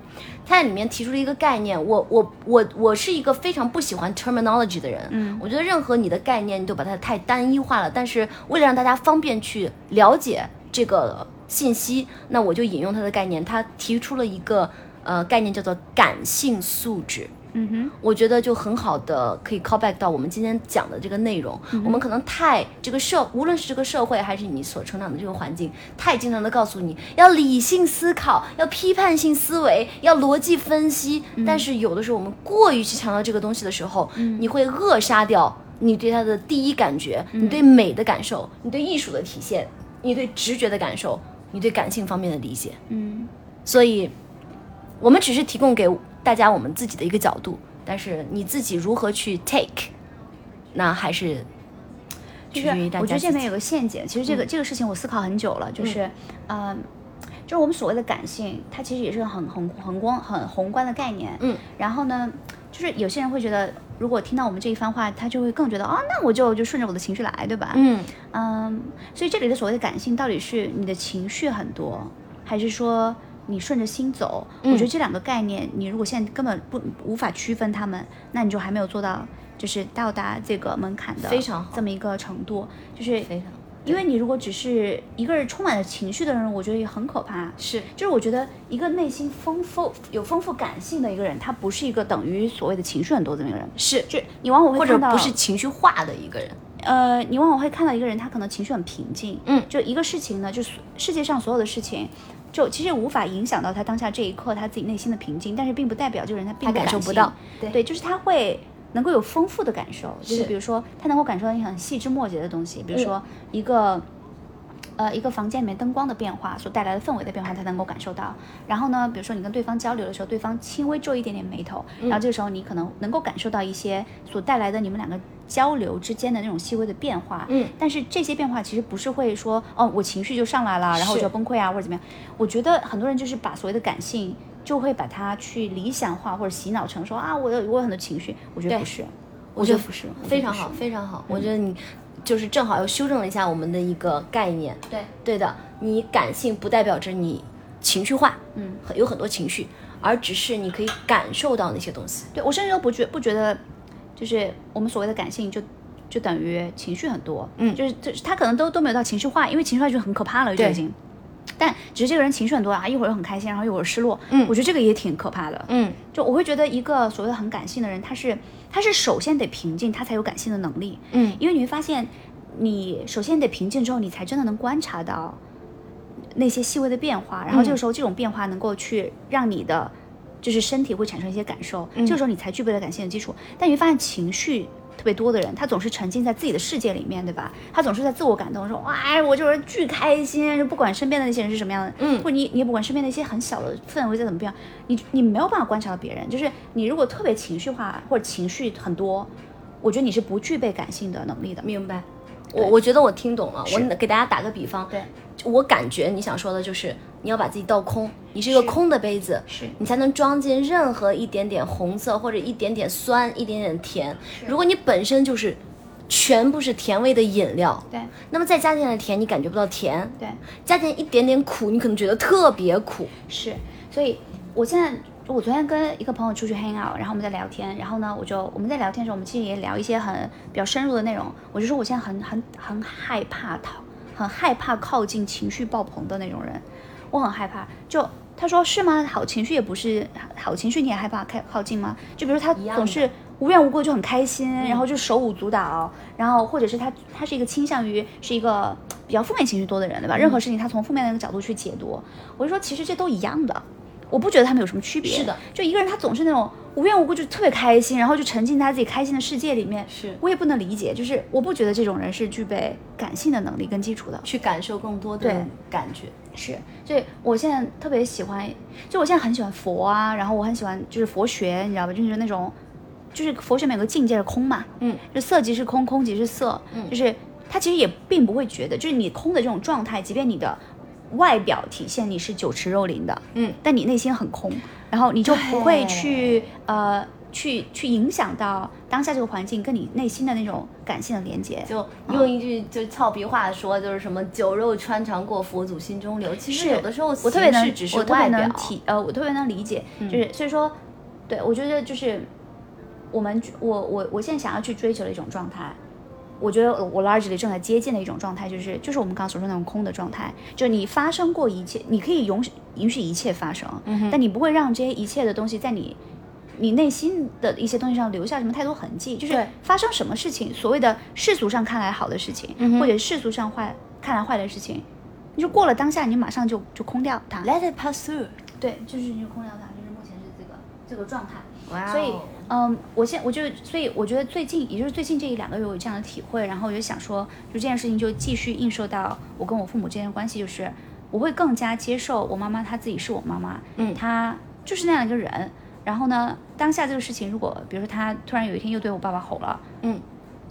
他在里面提出了一个概念，我我我我是一个非常不喜欢 terminology 的人，嗯，我觉得任何你的概念你都把它太单一化了，但是为了让大家方便去了解这个信息，那我就引用他的概念，他提出了一个呃概念叫做感性素质，嗯哼，我觉得就很好的可以 call back 到我们今天讲的这个内容。我们可能太这个社，无论是这个社会还是你所成长的这个环境，太经常的告诉你要理性思考，要批判性思维，要逻辑分析。但是有的时候我们过于去强调这个东西的时候，你会扼杀掉你对它的第一感觉，你对美的感受，你对艺术的体现，你对直觉的感受，你对感性方面的理解。嗯，所以，我们只是提供给大家我们自己的一个角度，但是你自己如何去 take，那还是就是取决于大家。我觉得这边有个陷阱，其实这个、这个事情我思考很久了，就是，嗯、就是我们所谓的感性，它其实也是个很很宏观、很宏观的概念。嗯，然后呢，就是有些人会觉得，如果听到我们这一番话，他就会更觉得，哦，那我就就顺着我的情绪来，对吧？嗯，嗯，所以这里的所谓的感性，到底是你的情绪很多，还是说你顺着心走？嗯我觉得这两个概念，你如果现在根本不无法区分它们，那你就还没有做到，就是到达这个门槛的非常好这么一个程度。就是非常因为你如果只是一个人充满了情绪的人，我觉得也很可怕。是就是我觉得一个内心丰富、有丰富感性的一个人，他不是一个等于所谓的情绪很多的那个人。是，就你往往会或者看到不是情绪化的一个人。呃，你往往会看到一个人，他可能情绪很平静，嗯就一个事情呢，就是世界上所有的事情，就其实无法影响到他当下这一刻他自己内心的平静，但是并不代表这个人他并他感受不到。对。对，就是他会能够有丰富的感受，就是是。比如说他能够感受到一些很细枝末节的东西，比如嗯。说一个。呃，一个房间里面灯光的变化所带来的氛围的变化，他能够感受到。然后呢，比如说你跟对方交流的时候，对方轻微皱一点点眉头，嗯然后这个时候你可能能够感受到一些所带来的你们两个交流之间的那种细微的变化。嗯，但是这些变化其实不是会说，哦，我情绪就上来了，然后我就要崩溃啊，或者怎么样。我觉得很多人就是把所谓的感性，就会把它去理想化或者洗脑成说啊，我有我有很多情绪。我觉得不是，我觉得不是非常好，非常好。我觉得你就是正好又修正了一下我们的一个概念。对，对的，你感性不代表着你情绪化，嗯，很有很多情绪，而只是你可以感受到那些东西。对我甚至都不觉不觉得，就是我们所谓的感性就就就等于情绪很多，嗯就是就是他可能都都没有到情绪化，因为情绪化就很可怕了，就已经。但只是这个人情绪很多啊，一会儿又很开心，然后一会儿失落，嗯我觉得这个也挺可怕的。嗯，就我会觉得一个所谓的很感性的人，他是他是首先得平静，他才有感性的能力。嗯，因为你会发现，你首先得平静之后，你才真的能观察到那些细微的变化，然后这个时候这种变化能够去让你的就是身体会产生一些感受，这个时候你才具备了感性的基础。但你会发现情绪。特别多的人，他总是沉浸在自己的世界里面，对吧？他总是在自我感动，说哇，哎我就是巨开心，就不管身边的那些人是什么样的，嗯或者你你也不管身边的一些很小的氛围再怎么变，你你没有办法观察到别人。就是你如果特别情绪化或者情绪很多，我觉得你是不具备感性的能力的。明白。我我觉得我听懂了。我给大家打个比方，对，我感觉你想说的就是你要把自己倒空，你是一个空的杯子，是。你才能装进任何一点点红色或者一点点酸、一点点甜。如果你本身就是全部是甜味的饮料，对。那么再加进来甜你感觉不到甜，对。加进一点点苦你可能觉得特别苦。是，所以我现在我昨天跟一个朋友出去 hang out，然后我们在聊天，然后呢，我就我们在聊天的时候，我们其实也聊一些很比较深入的内容。我就说我现在很很很害怕他，很害怕靠近情绪爆棚的那种人，我很害怕。就他说是吗？好情绪也不是好情绪，你也害怕开靠近吗？就比如他一样的总是无缘无故就很开心，然后就手舞足蹈，然后或者是他他是一个倾向于是一个比较负面情绪多的人，对吧？任何事情他从负面的那个角度去解读，我就说其实这都一样的。我不觉得他们有什么区别。是的，就一个人他总是那种无缘无故就特别开心，然后就沉浸在自己开心的世界里面。是我也不能理解，就是我不觉得这种人是具备感性的能力跟基础的。去感受更多的感觉，是，所以我现在特别喜欢，就我现在很喜欢佛啊，然后我很喜欢就是佛学，你知道吧？就是那种，就是佛学里面有个境界是空嘛，嗯，就色即是空，空即是色，嗯就是他其实也并不会觉得，就是你空的这种状态，即便你的外表体现你是酒池肉林的，嗯，但你内心很空，然后你就不会去呃去去影响到当下这个环境跟你内心的那种感性的连接。就用一句就俏皮话说，就是什么酒肉穿肠过，佛祖心中留。其实有的时候我特别能我特别能，体呃，我特别能理解，就是所以说，对我觉得就是我们我我我现在想要去追求的一种状态，我觉得我 largely 正在接近的一种状态，就是就是我们刚刚所说的那种空的状态，就是你发生过一切，你可以允许允许一切发生，嗯但你不会让这些一切的东西在你。你内心的一些东西上留下什么太多痕迹，就是发生什么事情，所谓的世俗上看来好的事情，嗯或者世俗上坏看来坏的事情，你就过了当下，你马上就就空掉它。Let it pass through。对，就是你就空掉它，就是目前是这个这个状态。哇哦所以，嗯，我现我就所以我觉得最近，也就是最近这一两个月，我有这样的体会，然后我就想说，就这件事情就继续映射到我跟我父母之间的关系，就是我会更加接受我妈妈她自己是我妈妈，嗯她就是那样一个人。然后呢，当下这个事情，如果比如说她突然有一天又对我爸爸吼了，嗯，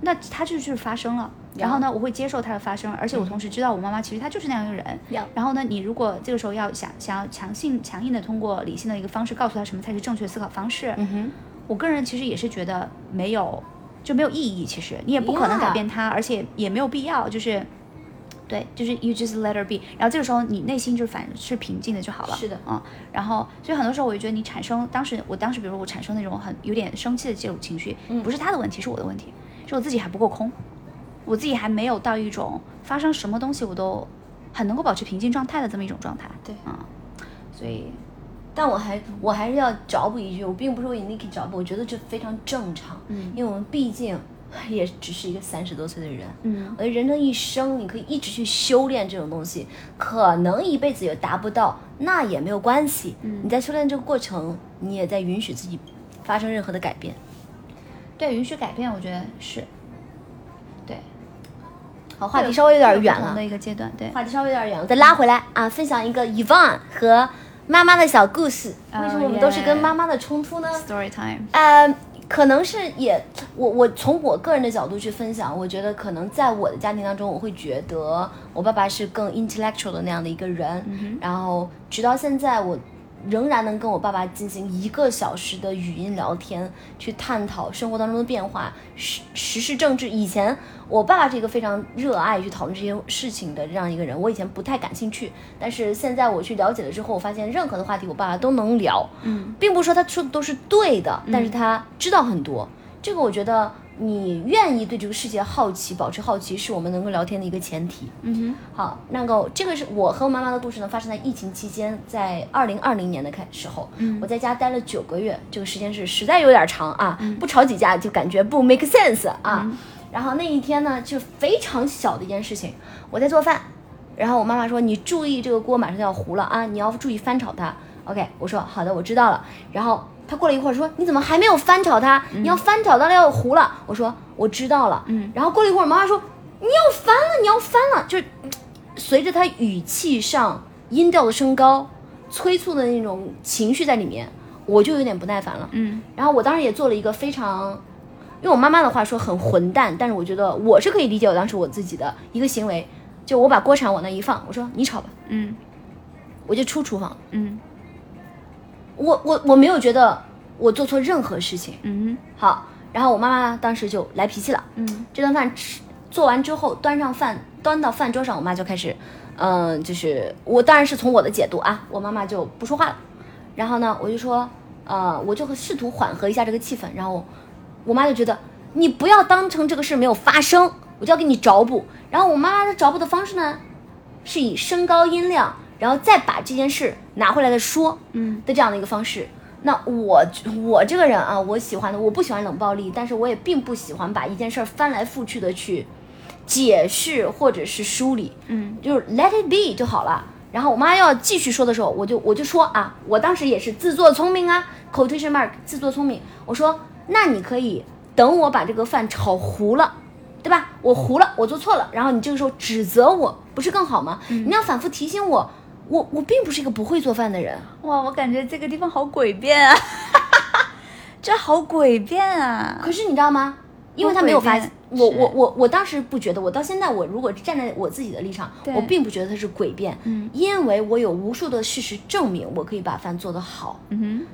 那她就就是发生了。然后呢，我会接受它的发生，而且我同时知道我妈妈其实她就是那样一个人。呀然后呢，你如果这个时候要想想要强性强硬的通过理性的一个方式告诉她什么才是正确的思考方式，嗯哼，我个人其实也是觉得没有就没有意义。其实你也不可能改变他而且也没有必要。就是对，就是 you just let her be。然后这个时候你内心就反是平静的就好了。是的嗯。然后所以很多时候我就觉得你产生当时我当时比如我产生那种很有点生气的这种情绪，嗯不是他的问题，是我的问题，是我自己还不够空，我自己还没有到一种发生什么东西我都很能够保持平静状态的这么一种状态。对嗯。所以但我还我还是要找补一句，我并不是为 Niki 找补，我觉得这非常正常，嗯因为我们毕竟也只是一个三十多岁的人，嗯我觉得人的一生，你可以一直去修炼这种东西，可能一辈子也达不到，那也没有关系。嗯你在修炼这个过程，你也在允许自己发生任何的改变。对允许改变，我觉得是对。好，话题稍微有点远了会不同的，一个阶段，对。话题稍微有点远了，再拉回来啊，分享一个 Yvonne 和妈妈的小故事。哦为什么我们都是跟妈妈的冲突呢？Story time。呃，可能是也，我我从我个人的角度去分享，我觉得可能在我的家庭当中，我会觉得我爸爸是更 intellectual 的那样的一个人，然后直到现在我。仍然能跟我爸爸进行一个小时的语音聊天，去探讨生活当中的变化、时时事政治。以前我爸爸是一个非常热爱去讨论这些事情的这样一个人，我以前不太感兴趣，但是现在我去了解了之后，我发现任何的话题我爸爸都能聊，嗯并不是说他说的都是对的，但是他知道很多。这个我觉得你愿意对这个世界好奇，保持好奇，是我们能够聊天的一个前提。嗯好，那个这个是我和我妈妈的故事呢，发生在疫情期间，在二零二零年的开时候，嗯我在家待了九个月，这个时间是实在有点长啊，不吵几架就感觉不 make sense 啊。然后那一天呢，就非常小的一件事情，我在做饭，然后我妈妈说你注意这个锅马上就要糊了啊，你要注意翻炒它。OK，我说好的，我知道了。然后她过了一会儿说你怎么还没有翻炒它？你要翻炒到要糊了。我说我知道了。嗯然后过了一会儿，妈妈说你要翻了，你要翻了，就随着他语气上音调的升高，催促的那种情绪在里面，我就有点不耐烦了。嗯然后我当时也做了一个非常，用我妈妈的话说很混蛋，但是我觉得我是可以理解我当时我自己的一个行为，就我把锅铲往那一放，我说你炒吧，嗯我就出厨房。嗯我我我没有觉得我做错任何事情。嗯好，然后我妈妈当时就来脾气了。嗯这顿饭吃做完之后，端上饭，端到饭桌上，我妈就开始，嗯、就是我当然是从我的解读啊，我妈妈就不说话了。然后呢，我就说，呃，我就试图缓和一下这个气氛。然后我妈就觉得你不要当成这个事没有发生，我就要给你找补。然后我妈妈的找补的方式呢，是以升高音量，然后再把这件事拿回来再说。嗯的这样的一个方式。那我我这个人啊，我喜欢的我不喜欢冷暴力，但是我也并不喜欢把一件事儿翻来覆去的去解释或者是梳理，嗯就是 let it be 就好了。然后我妈要继续说的时候，我就我就说啊，我当时也是自作聪明啊，quotation mark 自作聪明。我说那你可以等我把这个饭炒糊了，对吧？我糊了，我做错了，然后你这个时候指责我，不是更好吗？你要反复提醒我，我我并不是一个不会做饭的人。哇，我感觉这个地方好诡辩啊，这好诡辩啊！可是你知道吗？因为他没有发不诡辩我我我我当时不觉得，我到现在我如果站在我自己的立场，我并不觉得他是诡辩，嗯因为我有无数的事实证明我可以把饭做得好。嗯哼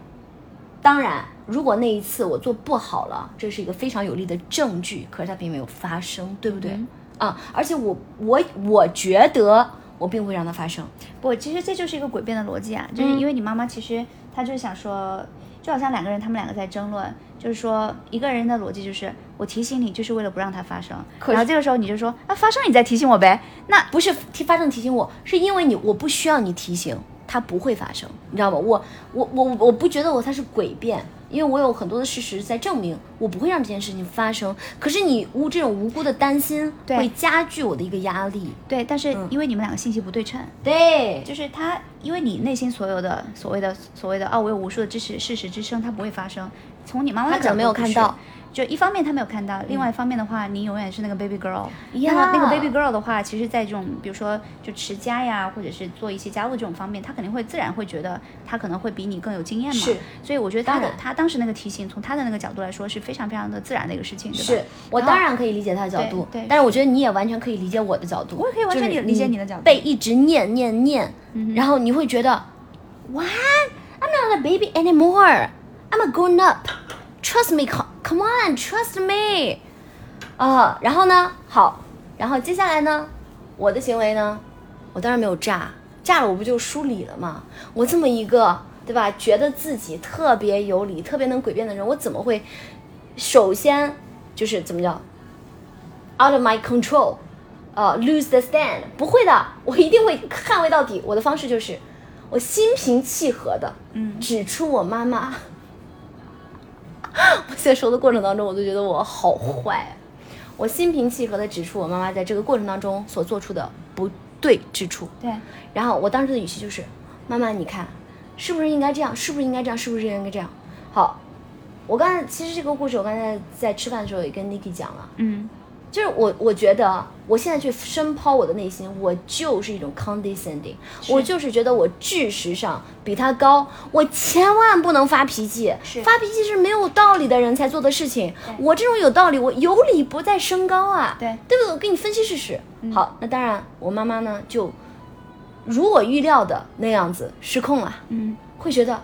当然，如果那一次我做不好了，这是一个非常有力的证据，可是它并没有发生，对不对？嗯啊，而且我我我觉得我并不会让它发生。不，其实这就是一个诡辩的逻辑啊，就是因为你妈妈其实她就是想说，就好像两个人他们两个在争论，就是说一个人的逻辑就是我提醒你就是为了不让它发生，然后这个时候你就说啊发生你再提醒我呗，那不是提发生提醒我，是因为你我不需要你提醒，它不会发生，你知道吗？我我我我不觉得我它是诡辩，因为我有很多的事实在证明我不会让这件事情发生。可是你无这种无辜的担心对会加剧我的一个压力。对，但是嗯因为你们两个信息不对称，对，就是他，因为你内心所有的所谓的所谓的哦，我有无数的支持事实支撑，它不会发生。从你妈妈角度不是看到，就一方面他没有看到，另外一方面的话，你永远是那个 baby girl。呀那么那个 baby girl 的话，其实，在这种比如说就持家呀，或者是做一些家务这种方面，他肯定会自然会觉得他可能会比你更有经验嘛。是，所以我觉得他的他当时那个提醒，从他的那个角度来说是非常非常的自然的一个事情，对吧？是我当然可以理解他的角度，对对但是我觉得你也完全可以理解我的角度。我也可以完全理理解你的角度被一直念念念，嗯然后你会觉得，What? I'm not a baby anymore. I'm a grown up. Trust me, come come on, trust me. 啊、然后呢，好，然后接下来呢，我的行为呢，我当然没有炸，炸了我不就输理了吗？我这么一个对吧，觉得自己特别有理、特别能诡辩的人，我怎么会首先就是怎么叫 out of my control，呃、lose the stand？不会的，我一定会捍卫到底。我的方式就是，我心平气和的，嗯指出我妈妈。我在说的过程当中，我都觉得我好坏啊。我心平气和的指出我妈妈在这个过程当中所做出的不对之处。对，然后我当时的语气就是：“妈妈，你看，是不是应该这样？是不是应该这样？是不是应该这样？”好，我刚才其实这个故事，我刚才在吃饭的时候也跟 Niki 讲了，嗯就是我我觉得我现在去深抛我的内心，我就是一种 condescending，我就是觉得我知识上比他高，我千万不能发脾气，发脾气是没有道理的人才做的事情。我这种有道理，我有理不在声高啊，对对不对？我给你分析事实。好，那当然，我妈妈呢就如我预料的那样子失控了。嗯会觉得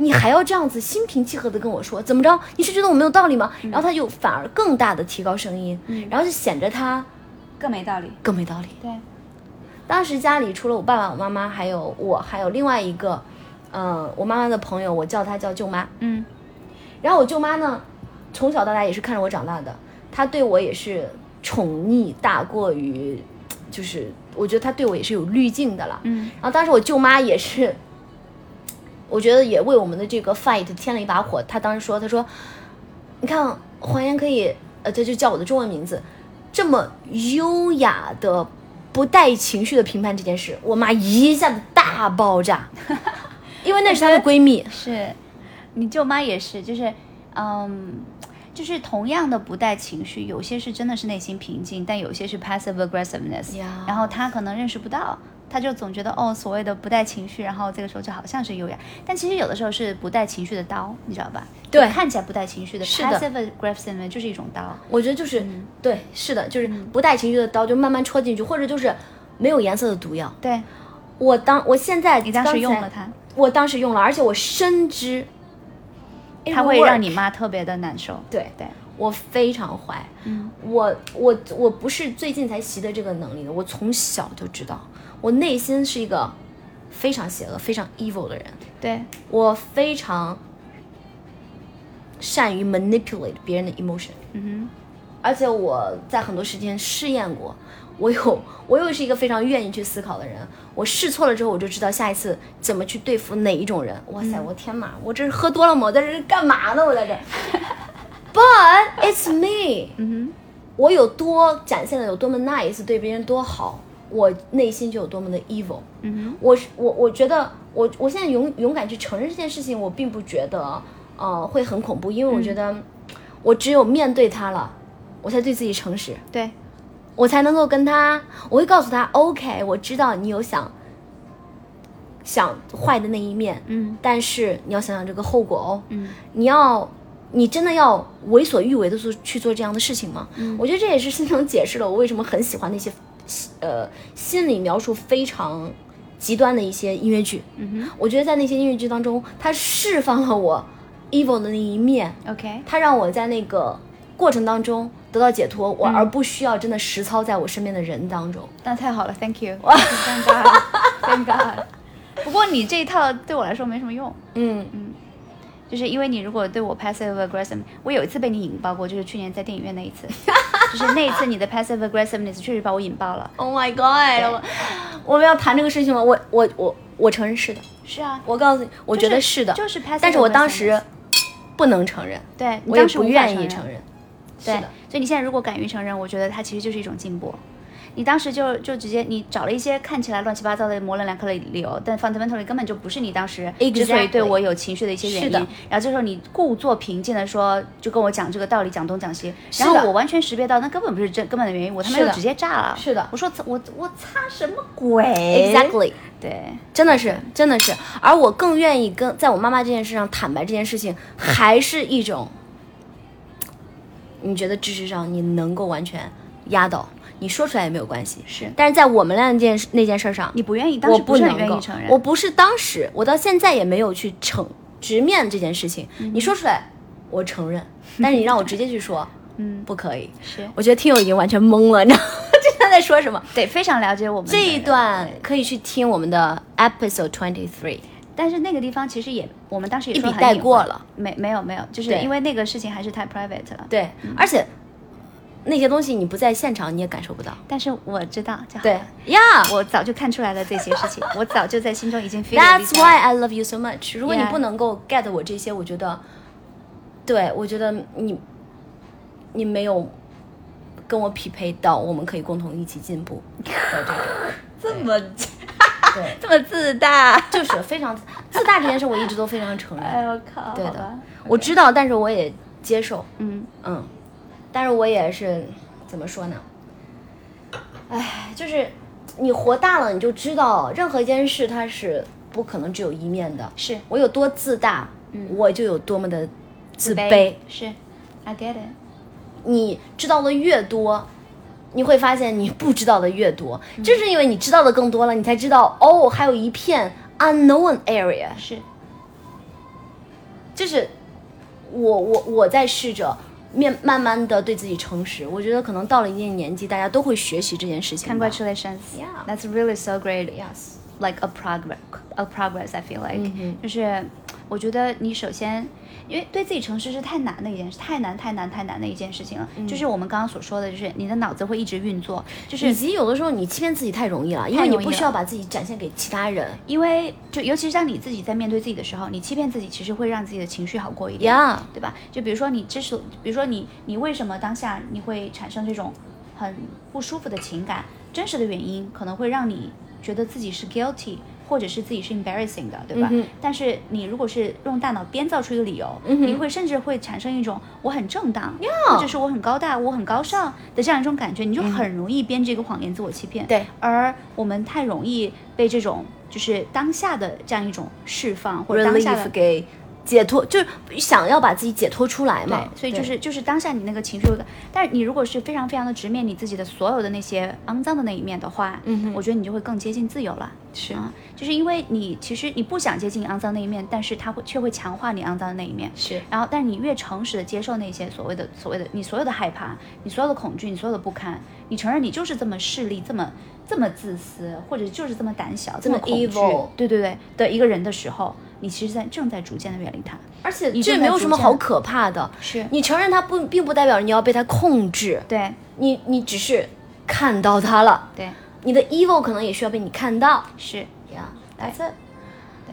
你还要这样子心平气和的跟我说，怎么着？你是觉得我没有道理吗？然后他就反而更大的提高声音，嗯然后就显着他更没道理。更没道理。对，当时家里除了我爸爸、我妈妈，还有我，还有另外一个，嗯、我妈妈的朋友，我叫她叫舅妈。嗯然后我舅妈呢，从小到大也是看着我长大的。她对我也是宠溺大过于，就是我觉得她对我也是有滤镜的了。嗯然后当时我舅妈也是，我觉得也为我们的这个 fight 添了一把火。他当时说，他说，你看黄岩可以，呃，他就叫我的中文名字，这么优雅的不带情绪的评判这件事，我妈一下子大爆炸，因为那是她的闺蜜。是，你舅妈也是，就是，嗯，就是同样的不带情绪，有些是真的是内心平静，但有些是 passive aggressiveness，呀然后他可能认识不到。他就总觉得哦，所谓的不带情绪，然后这个时候就好像是优雅，但其实有的时候是不带情绪的刀，你知道吧？对看起来不带情绪的是的 passive aggressiveness 就是一种刀。我觉得就是、对，是的，就是不带情绪的刀就慢慢戳进去，或者就是没有颜色的毒药。对我当我现在你当时用了它，我当时用了，而且我深知它会让你妈特别的难受。对对，我非常坏。嗯，我我我不是最近才习得这个能力的，我从小就知道，我内心是一个非常邪恶、非常 evil 的人。对，我非常善于 manipulate 别人的 emotion，嗯哼而且我在很多时间试验过。我有，我又是一个非常愿意去思考的人。我试错了之后，我就知道下一次怎么去对付哪一种人。哇塞，我天哪，我这是喝多了吗？我在这是干嘛呢？我在这。But it's me，嗯哼，嗯我有多展现的有多么 nice，对别人多好，我内心就有多么的 evil。哼，嗯我是我我觉得我我现在勇勇敢去承认这件事情，我并不觉得呃会很恐怖，因为我觉得我只有面对它了，我才对自己诚实，对，我才能够跟他，我会告诉他，OK，我知道你有想想坏的那一面，嗯。但是你要想想这个后果哦，嗯。你要。你真的要为所欲为的做去做这样的事情吗？嗯。我觉得这也是新城解释了我为什么很喜欢那些，呃，心理描述非常极端的一些音乐剧。嗯哼。我觉得在那些音乐剧当中，它释放了我 evil 的那一面，，OK，它让我在那个过程当中得到解脱，嗯。我而不需要真的实操在我身边的人当中。那太好了，Thank you，Thank God，Thank God。不过你这一套对我来说没什么用，嗯。就是因为你如果对我 passive aggressive，我有一次被你引爆过，就是去年在电影院那一次，就是那一次你的 passive aggressiveness 确实把我引爆了。Oh my God，我我们要谈这个事情吗？我我我我承认是的，是啊，我告诉你，我觉得是的，就是 passive，但是我当时 aggressiveness 不能承认，对我也不愿意承承认。对的，所以你现在如果敢于承认，我觉得它其实就是一种进步。你当时就就直接你找了一些看起来乱七八糟的模棱两可的理由，但 fundamentally 根本就不是你当时之所以对我有情绪的一些原因。然后这时候你故作平静的说，就跟我讲这个道理，讲东讲西，然后我完全识别到那根本不是真根本的。原因，我他妈就直接炸了。是的。我说我我擦什么鬼？Exactly，对，真的是，真的是。而我更愿意跟在我妈妈这件事上坦白这件事情，还是一种，你觉得知识上你能够完全压倒，你说出来也没有关系。是但是在我们那件事那件事上，你不愿意，当我时不是很能够愿意承认。我不是当时，我到现在也没有去承直面这件事情。嗯你说出来，我承认，但是你让我直接去说，嗯，不可以。是我觉得听友已经完全懵了，你知道吗？这他在说什么？对，非常了解我们这一段可以去听我们的 episode twenty three。但是那个地方其实也，我们当时也一笔带过了，没没有没有，就是因为那个事情还是太 private 了。对，而且那些东西你不在现场你也感受不到。但是我知道，就好对了呀、我早就看出来了这些事情，我早就在心中已经 feel That's why I love you so much。如果你不能够 get 我这些，我觉得，对我觉得你你没有跟我匹配到，我们可以共同一起进步的 这么对，这么自大。就是非常自大这件事，我一直都非常承认。哎我靠！对的我知道，但是我也接受。嗯，嗯，但是我也是怎么说呢？哎，就是你活大了，你就知道任何一件事它是不可能只有一面的。是我有多自大，我就有多么的自卑。卑是，I get it。你知道的越多，你会发现你不知道的越多。正是因为你知道的更多了，你才知道哦，还有一片 unknown area。是，就是我我我在试着面慢慢的对自己诚实。我觉得可能到了一定年纪，大家都会学习这件事情。Congratulations. Yeah. That's really so great. Yes. Like a progress, a progress. I feel like，、就是我觉得你首先，因为对自己诚实是太难的一件事，太难太难太难的一件事情了。就是我们刚刚所说的，就是你的脑子会一直运作，就是以及有的时候你欺骗自己太容易了，因为你不需要把自己展现给其他人。因为就尤其是当你自己在面对自己的时候，你欺骗自己，其实会让自己的情绪好过一点对吧？就比如说你之所，比如说你你为什么当下你会产生这种很不舒服的情感，真实的原因可能会让你觉得自己是 guilty。或者是自己是 embarrassing 的，对吧？嗯但是你如果是用大脑编造出一个理由，嗯你会甚至会产生一种我很正当或者是我很高大、我很高尚的这样一种感觉，你就很容易编这个谎言自我欺骗。嗯对，而我们太容易被这种就是当下的这样一种释放或者当下的给解脱，就是想要把自己解脱出来嘛对，。所以就是就是当下你那个情绪，但是你如果是非常非常的直面你自己的所有的那些肮脏的那一面的话，嗯哼我觉得你就会更接近自由了。是啊，就是因为你其实你不想接近肮脏那一面，但是它会却会强化你肮脏的那一面。是然后，但是你越诚实的接受那些所谓的所谓的你所有的害怕，你所有的恐惧，你所有的不堪，你承认你就是这么势利，这么这么自私，或者就是这么胆小，这么 evil 对对对的一个人的时候，你其实在正在逐渐的远离他。而且你这没有什么好可怕的。是你承认他不，并不代表你要被他控制，对你你只是看到他了。对你的 evil 可能也需要被你看到是，呀。That's it。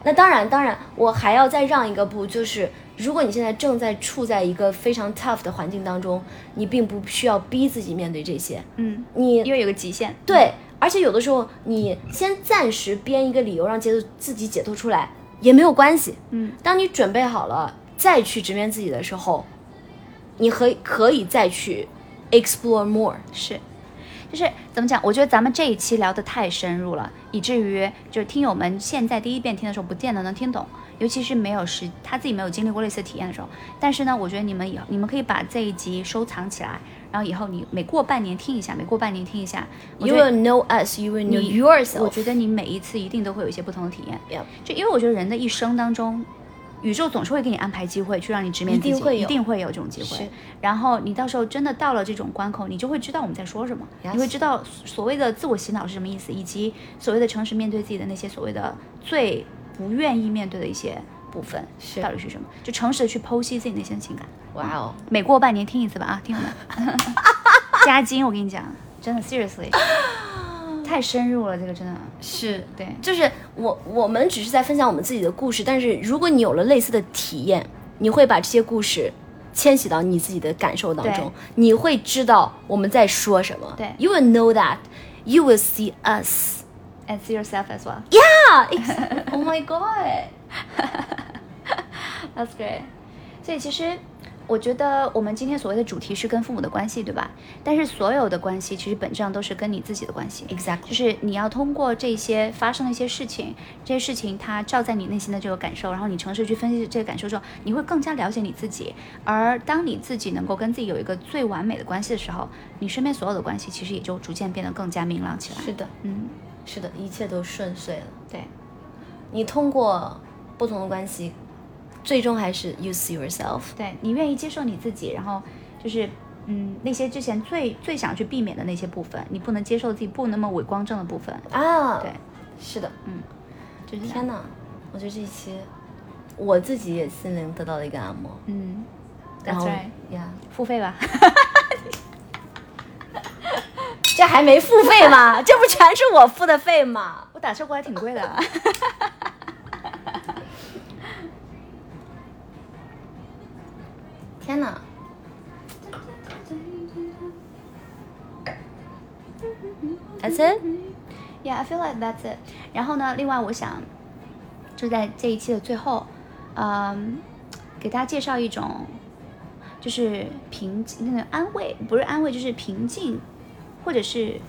那当然，当然，我还要再让一个步，就是如果你现在正在处在一个非常 tough 的环境当中，你并不需要逼自己面对这些，嗯，你因为有个极限。对，而且有的时候你先暂时编一个理由让解自己解脱出来也没有关系。嗯，当你准备好了再去直面自己的时候，你可以可以再去 explore more。是，就是怎么讲？我觉得咱们这一期聊得太深入了，以至于就是听友们现在第一遍听的时候，不见得能听懂，尤其是没有时他自己没有经历过类似的体验的时候。但是呢，我觉得你们以后你们可以把这一集收藏起来，然后以后你每过半年听一下，每过半年听一下。You will know us, you will know 你 yourself。我觉得你每一次一定都会有一些不同的体验。Yeah 就因为我觉得人的一生当中，宇宙总是会给你安排机会，去让你直面自己，一定会有一定会有这种机会。然后你到时候真的到了这种关口，你就会知道我们在说什么你会知道所谓的自我洗脑是什么意思，以及所谓的诚实面对自己的那些所谓的最不愿意面对的一些部分是到底是什么？就诚实的去剖析自己内心的情感。哇哦，每过半年听一次吧啊，听友们，加精，我跟你讲，真的 seriously，太深入了，这个真的是对。就是我我们只是在分享我们自己的故事，但是如果你有了类似的体验，你会把这些故事迁徙到你自己的感受当中，你会知道我们在说什么。对，You will know that, you will see us. And see yourself as well. Yeah, oh my god. That's great. 所以其实我觉得我们今天所谓的主题是跟父母的关系，对吧？但是所有的关系其实本质上都是跟你自己的关系。Exactly. 就是你要通过这些发生的一些事情，这些事情它照在你内心的这个感受，然后你诚实去分析这个感受之后，你会更加了解你自己。而当你自己能够跟自己有一个最完美的关系的时候，你身边所有的关系其实也就逐渐变得更加明朗起来。是的，嗯，是的，一切都顺遂了。对，你通过不同的关系，最终还是 you see yourself。对你愿意接受你自己，然后就是嗯，那些之前最最想去避免的那些部分，你不能接受自己不那么伪光正的部分，啊，对，是的。就是天哪，我觉得这一期我自己也心灵得到了一个按摩。嗯然后呀，付费吧。这还没付费吗？这不全是我付的费吗？我打车过来挺贵的。天哪！That's it。Yeah, I feel like that's it. 然后呢，另外我想就在这一期的最后，嗯，给大家介绍一种就是平静那个安慰，不是安慰，就是平静，或者是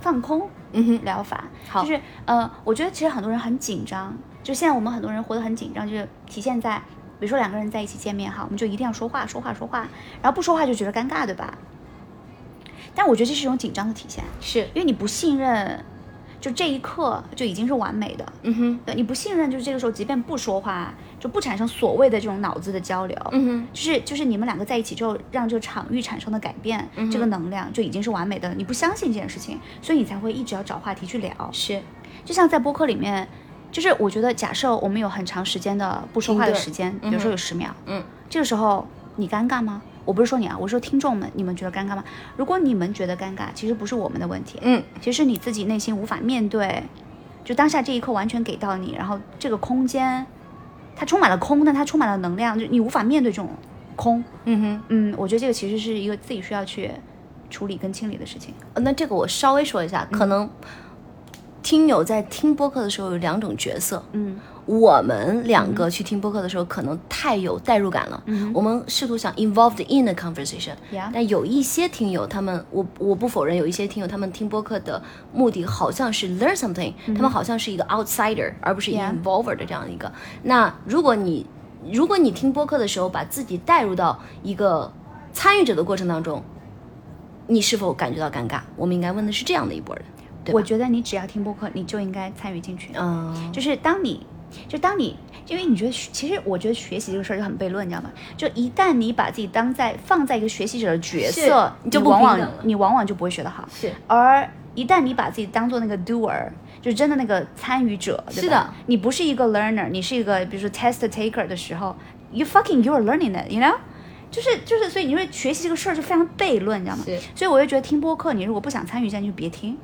放空嗯哼，疗法。好就是呃，我觉得其实很多人很紧张，就现在我们很多人活得很紧张，就是体现在比如说两个人在一起见面哈，我们就一定要说话说话说话，然后不说话就觉得尴尬，对吧？但我觉得这是一种紧张的体现。是，因为你不信任，就这一刻就已经是完美的。嗯哼，对，你不信任，就是这个时候，即便不说话，就不产生所谓的这种脑子的交流。嗯哼，就是就是你们两个在一起之后，让这个场域产生的改变，嗯这个能量就已经是完美的。你不相信这件事情，所以你才会一直要找话题去聊。是，就像在播客里面，就是我觉得，假设我们有很长时间的不说话的时间，比如说有十秒，嗯，这个时候你尴尬吗？我不是说你啊，我说听众们，你们觉得尴尬吗？如果你们觉得尴尬，其实不是我们的问题，嗯，其实是你自己内心无法面对，就当下这一刻完全给到你，然后这个空间它充满了空，但它充满了能量，就你无法面对这种空。嗯哼。嗯，我觉得这个其实是一个自己需要去处理跟清理的事情。呃那这个我稍微说一下，可能听友在听播客的时候有两种角色。嗯我们两个去听播客的时候，可能太有代入感了。嗯我们试图想 involved in the conversation，Yeah 但有一些听友，他们我我不否认，有一些听友他们听播客的目的好像是 learn something，、他们好像是一个 outsider，而不是 involver 的这样一个。那如果你如果你听播客的时候，把自己带入到一个参与者的过程当中，你是否感觉到尴尬？我们应该问的是这样的一拨人，对我觉得你只要听播客，你就应该参与进去。嗯，就是当你，就当你，因为你觉得学，其实我觉得学习这个事儿就很悖论，你知道吗？就一旦你把自己当在放在一个学习者的角色，你就不往往你往往就不会学得好。是而一旦你把自己当做那个 doer，就是真的那个参与者，是的，你不是一个 learner，你是一个比如说 test taker 的时候，you fucking you are learning it，you know。就是就是，所以你说学习这个事儿就非常悖论，你知道吗？是所以我就觉得听播客，你如果不想参与进来，你就别听。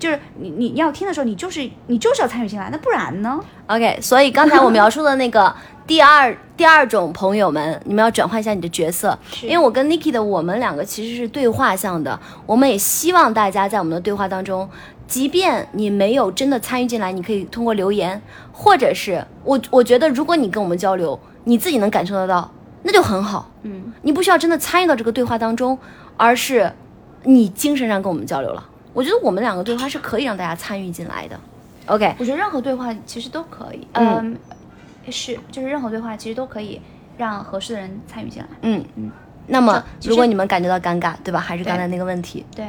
就是你你要听的时候，你就是你就是要参与进来，那不然呢？OK，所以刚才我描述的那个 第二第二种朋友们，你们要转换一下你的角色，因为我跟 Niki 的我们两个其实是对话向的，我们也希望大家在我们的对话当中，即便你没有真的参与进来，你可以通过留言，或者是我我觉得如果你跟我们交流，你自己能感受得到，那就很好，嗯，你不需要真的参与到这个对话当中，而是你精神上跟我们交流了。我觉得我们两个对话是可以让大家参与进来的。OK，我觉得任何对话其实都可以，嗯嗯，是，就是任何对话其实都可以让合适的人参与进来。嗯嗯。那么，如果你们感觉到尴尬，对吧？还是刚才那个问题，对，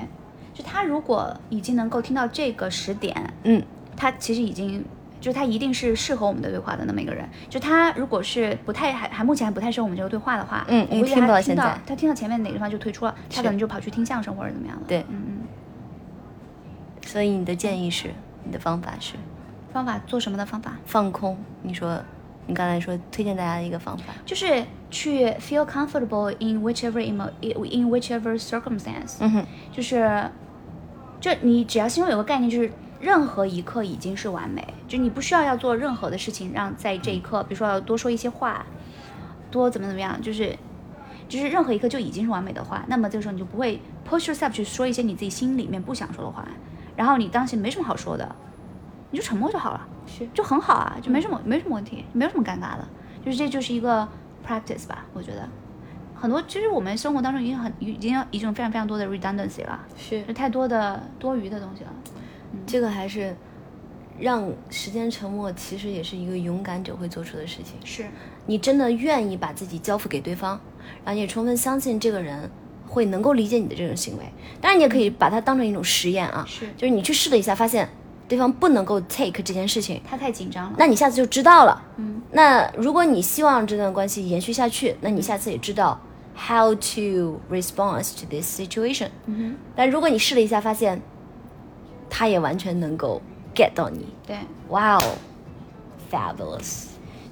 就他如果已经能够听到这个时点，嗯，他其实已经。就是他一定是适合我们的对话的那么一个人。就他如果是不太还还目前还不太适合我们这个对话的话，嗯他听到现在他听到前面哪个地方就退出了，他可能就跑去听相声或者怎么样了。对嗯嗯。所以你的建议是，你的方法是？方法做什么的方法？放空。你说，你刚才说推荐大家的一个方法，就是去 feel comfortable in whichever emo in whichever circumstance，、嗯哼，就是，就你只要心中有个概念，就是任何一刻已经是完美，就你不需要要做任何的事情，让在这一刻，比如说要多说一些话，多怎么怎么样，就是，就是任何一刻就已经是完美的话，那么这个时候你就不会 push yourself 去说一些你自己心里面不想说的话，然后你当时没什么好说的，你就沉默就好了，是就很好啊，就没什么、没什么问题，没有什么尴尬的，就是这就是一个 practice 吧，我觉得。很多其实我们生活当中已经很已经已经有非常非常多的 redundancy 了，是就太多的多余的东西了。这个还是让时间沉默，其实也是一个勇敢者会做出的事情。是，你真的愿意把自己交付给对方，然后你也充分相信这个人会能够理解你的这种行为。当然，你也可以把它当成一种实验啊，是就是你去试了一下，发现对方不能够 take 这件事情，他太紧张了。那你下次就知道了。嗯，那如果你希望这段关系延续下去，那你下次也知道 how to respond to this situation。嗯但如果你试了一下，发现他也完全能够 get 到你，对哇哦，fabulous。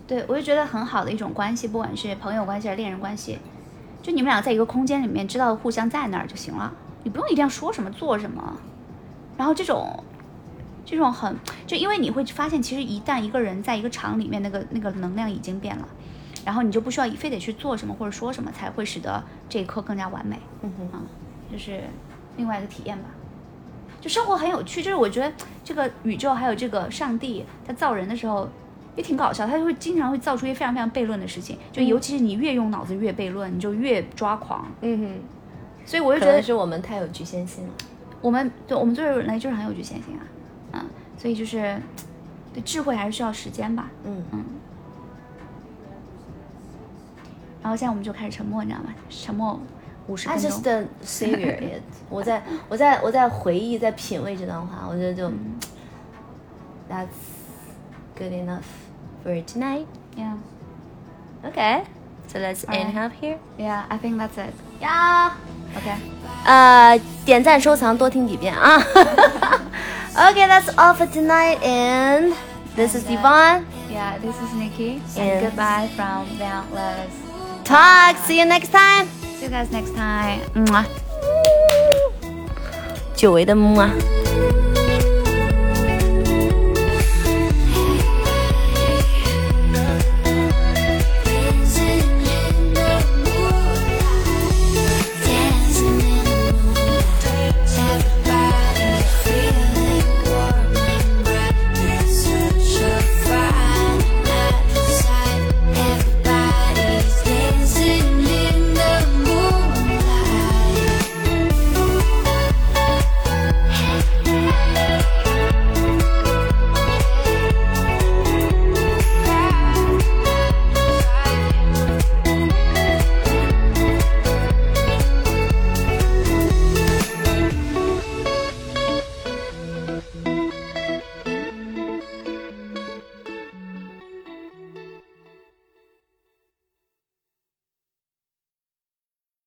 对，我就觉得很好的一种关系，不管是朋友关系还是恋人关系，就你们俩在一个空间里面，知道互相在那儿就行了，你不用一定要说什么做什么。然后这种。这种很，就因为你会发现，其实一旦一个人在一个场里面，那个那个能量已经变了，然后你就不需要非得去做什么或者说什么，才会使得这一刻更加完美。嗯哼，啊，就是另外一个体验吧。就生活很有趣，就是我觉得这个宇宙还有这个上帝，他造人的时候也挺搞笑，他就会经常会造出一些非常非常悖论的事情，就尤其是你越用脑子越悖论，你就越抓狂。嗯哼，所以我就觉得能是我们太有局限性了。我们对我们作为人类就是很有局限性啊，嗯，所以就是对智慧还是需要时间吧。嗯嗯。然后现在我们就开始沉默，你知道吗？沉默五十 I 分 just 钟。savor it 我在我在我在回忆，在品味这段话，我觉得就、That's good enough for tonight. Yeah, Okay, so let's end Alright. up here. yeah, I think that's it. Yeah. OK，呃，点赞收藏多听几遍啊。okay, that's all for tonight, and This is And, uh, Yvonne. Yeah, this is Nikki. And- And goodbye from Boundless. Talk. See you next time. See you guys next time. Mwah. 久违的么。